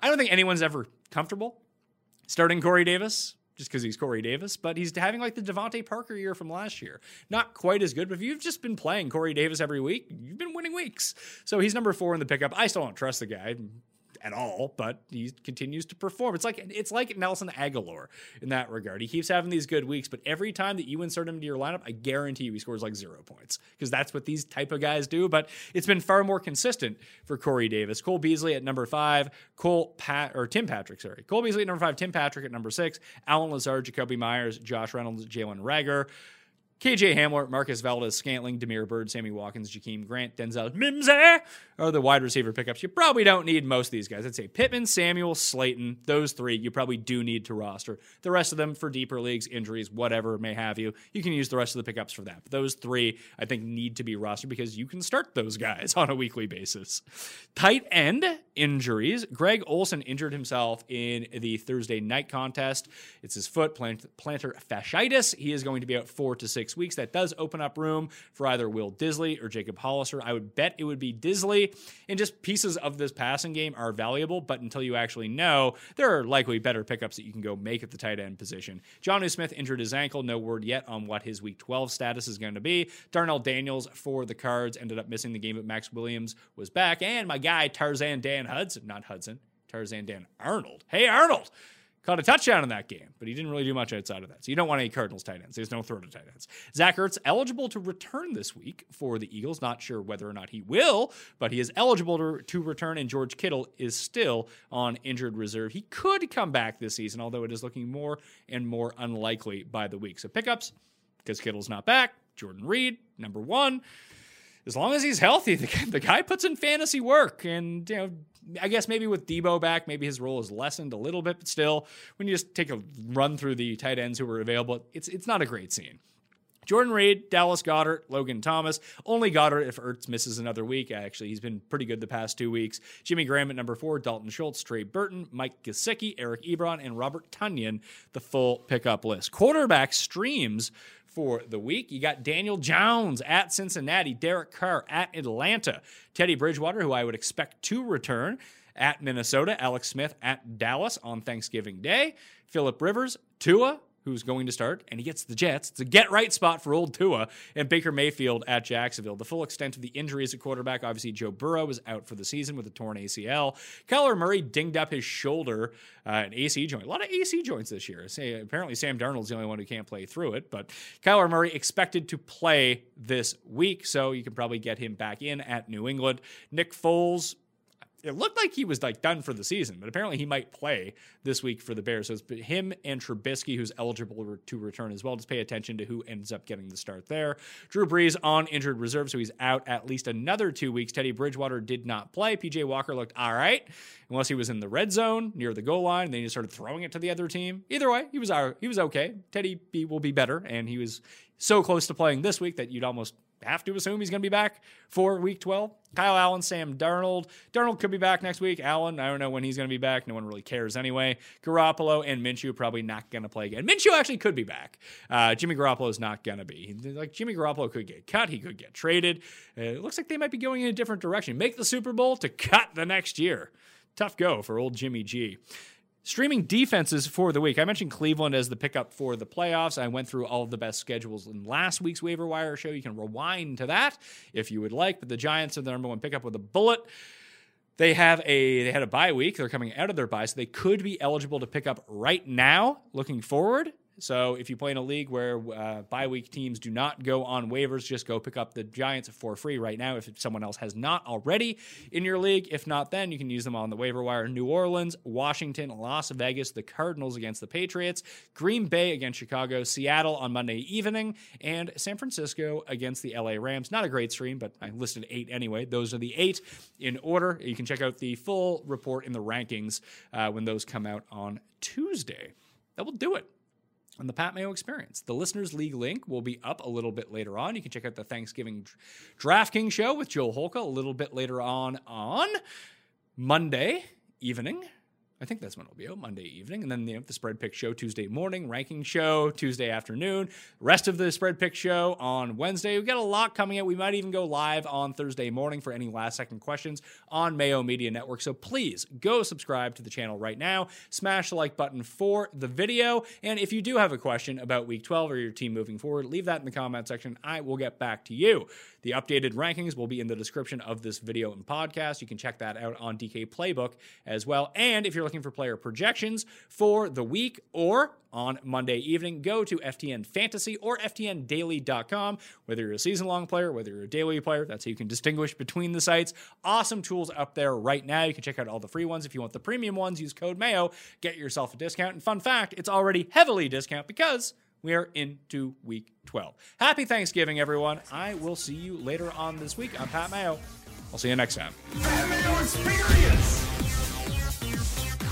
I don't think anyone's ever comfortable starting Corey Davis just because he's Corey Davis, but he's having like the DeVante Parker year from last year. Not quite as good, but if you've just been playing Corey Davis every week, you've been winning weeks. So he's number four in the pickup. I still don't trust the guy at all, but he continues to perform. It's like it's like Nelson Agholor in that regard. He keeps having these good weeks, but every time that you insert him into your lineup, I guarantee you he scores like zero points because that's what these type of guys do. But it's been far more consistent for Corey Davis. Cole Beasley at number five, Cole Pat or Tim Patrick, sorry, Cole Beasley at number five, Tim Patrick at number six, Allen Lazard, Jakobi Meyers, Josh Reynolds, Jalen Reagor. KJ Hamler, Marquez Valdes Scantling, Damiere Byrd, Sammy Watkins, Jakeem Grant, Denzel Mims are the wide receiver pickups. You probably don't need most of these guys. I'd say Pittman, Samuel, Slayton, those three you probably do need to roster. The rest of them for deeper leagues, injuries, whatever may have you, you can use the rest of the pickups for that. But those three I think need to be rostered because you can start those guys on a weekly basis. Tight end injuries. Greg Olsen injured himself in the Thursday night contest. It's his foot, plantar fasciitis. He is going to be out four to six six weeks. That does open up room for either Will Dissly or Jacob Hollister. I would bet it would be Dissly. And just pieces of this passing game are valuable, but until you actually know, there are likely better pickups that you can go make at the tight end position. Jonnu Smith injured his ankle. No word yet on what his week 12 status is going to be. Darnell Daniels for the Cards ended up missing the game, but Maxx Williams was back. And my guy, Tarzan Dan Hudson, not Hudson, Tarzan Dan Arnold. Hey, Arnold caught a touchdown in that game, but he didn't really do much outside of that. So you don't want any Cardinals tight ends. There's no throw to tight ends. Zach Ertz eligible to return this week for the Eagles. Not sure whether or not he will, but he is eligible to, to return, and George Kittle is still on injured reserve. He could come back this season, although it is looking more and more unlikely by the week. So pickups, because Kittle's not back. Jordan Reed, number one as long as he's healthy, the, the, guy puts in fantasy work. And, you know, I guess maybe with Deebo back, maybe his role is lessened a little bit, but still, when you just take a run through the tight ends who were available, it's it's not a great scene. Jordan Reed, Dallas Goedert, Logan Thomas. Only Goedert if Ertz misses another week. Actually, he's been pretty good the past two weeks. Jimmy Graham at number four, Dalton Schultz, Trey Burton, Mike Gesicki, Eric Ebron, and Robert Tonyan. The full pickup list. Quarterback streams for the week. You got Daniel Jones at Cincinnati, Derek Carr at Atlanta, Teddy Bridgewater, who I would expect to return at Minnesota, Alex Smith at Dallas on Thanksgiving Day, Philip Rivers, Tua, who's going to start, and he gets the Jets. It's a get right spot for old Tua and Baker Mayfield at Jacksonville. The full extent of the injuries at quarterback, obviously, Joe Burrow was out for the season with a torn ACL. Kyler Murray dinged up his shoulder, uh, an AC joint. A lot of AC joints this year. Say, apparently, Sam Darnold's the only one who can't play through it, but Kyler Murray expected to play this week, so you can probably get him back in at New England. Nick Foles it looked like he was like done for the season, but apparently he might play this week for the Bears. So it's him and Trubisky who's eligible to return as well. Just pay attention to who ends up getting the start there. Drew Brees on injured reserve, so he's out at least another two weeks. Teddy Bridgewater did not play. PJ Walker looked all right, unless he was in the red zone near the goal line. And then he started throwing it to the other team. Either way, he was he was okay. Teddy B will be better, and he was so close to playing this week that you'd almost have to assume he's going to be back for week 12. Kyle Allen, Sam Darnold. Darnold could be back next week. Allen, I don't know when he's going to be back. No one really cares anyway. Garoppolo and Minshew probably not going to play again. Minshew actually could be back. Uh, Jimmy Garoppolo is not going to be. Like Jimmy Garoppolo could get cut. He could get traded. Uh, it looks like they might be going in a different direction. Make the Super Bowl to cut the next year. Tough go for old Jimmy G. Streaming defenses for the week. I mentioned Cleveland as the pickup for the playoffs. I went through all of the best schedules in last week's waiver wire show. You can rewind to that if you would like. But the Giants are the number one pickup with a bullet. They have a they had a bye week. They're coming out of their bye, so they could be eligible to pick up right now. Looking forward, So if you play in a league where uh, bye week teams do not go on waivers, just go pick up the Giants for free right now if someone else has not already in your league. If not, then you can use them on the waiver wire. New Orleans, Washington, Las Vegas, the Cardinals against the Patriots, Green Bay against Chicago, Seattle on Monday evening, and San Francisco against the LA Rams. Not a great stream, but I listed eight anyway. Those are the eight in order. You can check out the full report in the rankings uh, when those come out on Tuesday. That will do it on the Pat Mayo experience. The Listeners League link will be up a little bit later on. You can check out the Thanksgiving DraftKings show with Joe Holka a little bit later on on Monday evening. I think that's when it'll be out Monday evening, and then you know, the spread pick show Tuesday morning, ranking show Tuesday afternoon, rest of the spread pick show on Wednesday. We got a lot coming out. We might even go live on Thursday morning for any last second questions on Mayo Media Network. So please go subscribe to the channel right now. Smash the like button for the video, and if you do have a question about Week 12 or your team moving forward, leave that in the comment section. I will get back to you. The updated rankings will be in the description of this video and podcast. You can check that out on DK Playbook as well. And if you're looking for player projections for the week or on Monday evening, go to FTN Fantasy or FTNDaily.com. Whether you're a season long player, whether you're a daily player, that's how you can distinguish between the sites. Awesome tools up there right now. You can check out all the free ones. If you want the premium ones, use code MAYO, get yourself a discount. And fun fact, it's already heavily discount because we are into week 12. Happy Thanksgiving, everyone. I will see you later on this week. I'm Pat Mayo. I'll see you next time.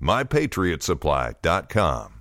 MyPatriotSupply.com.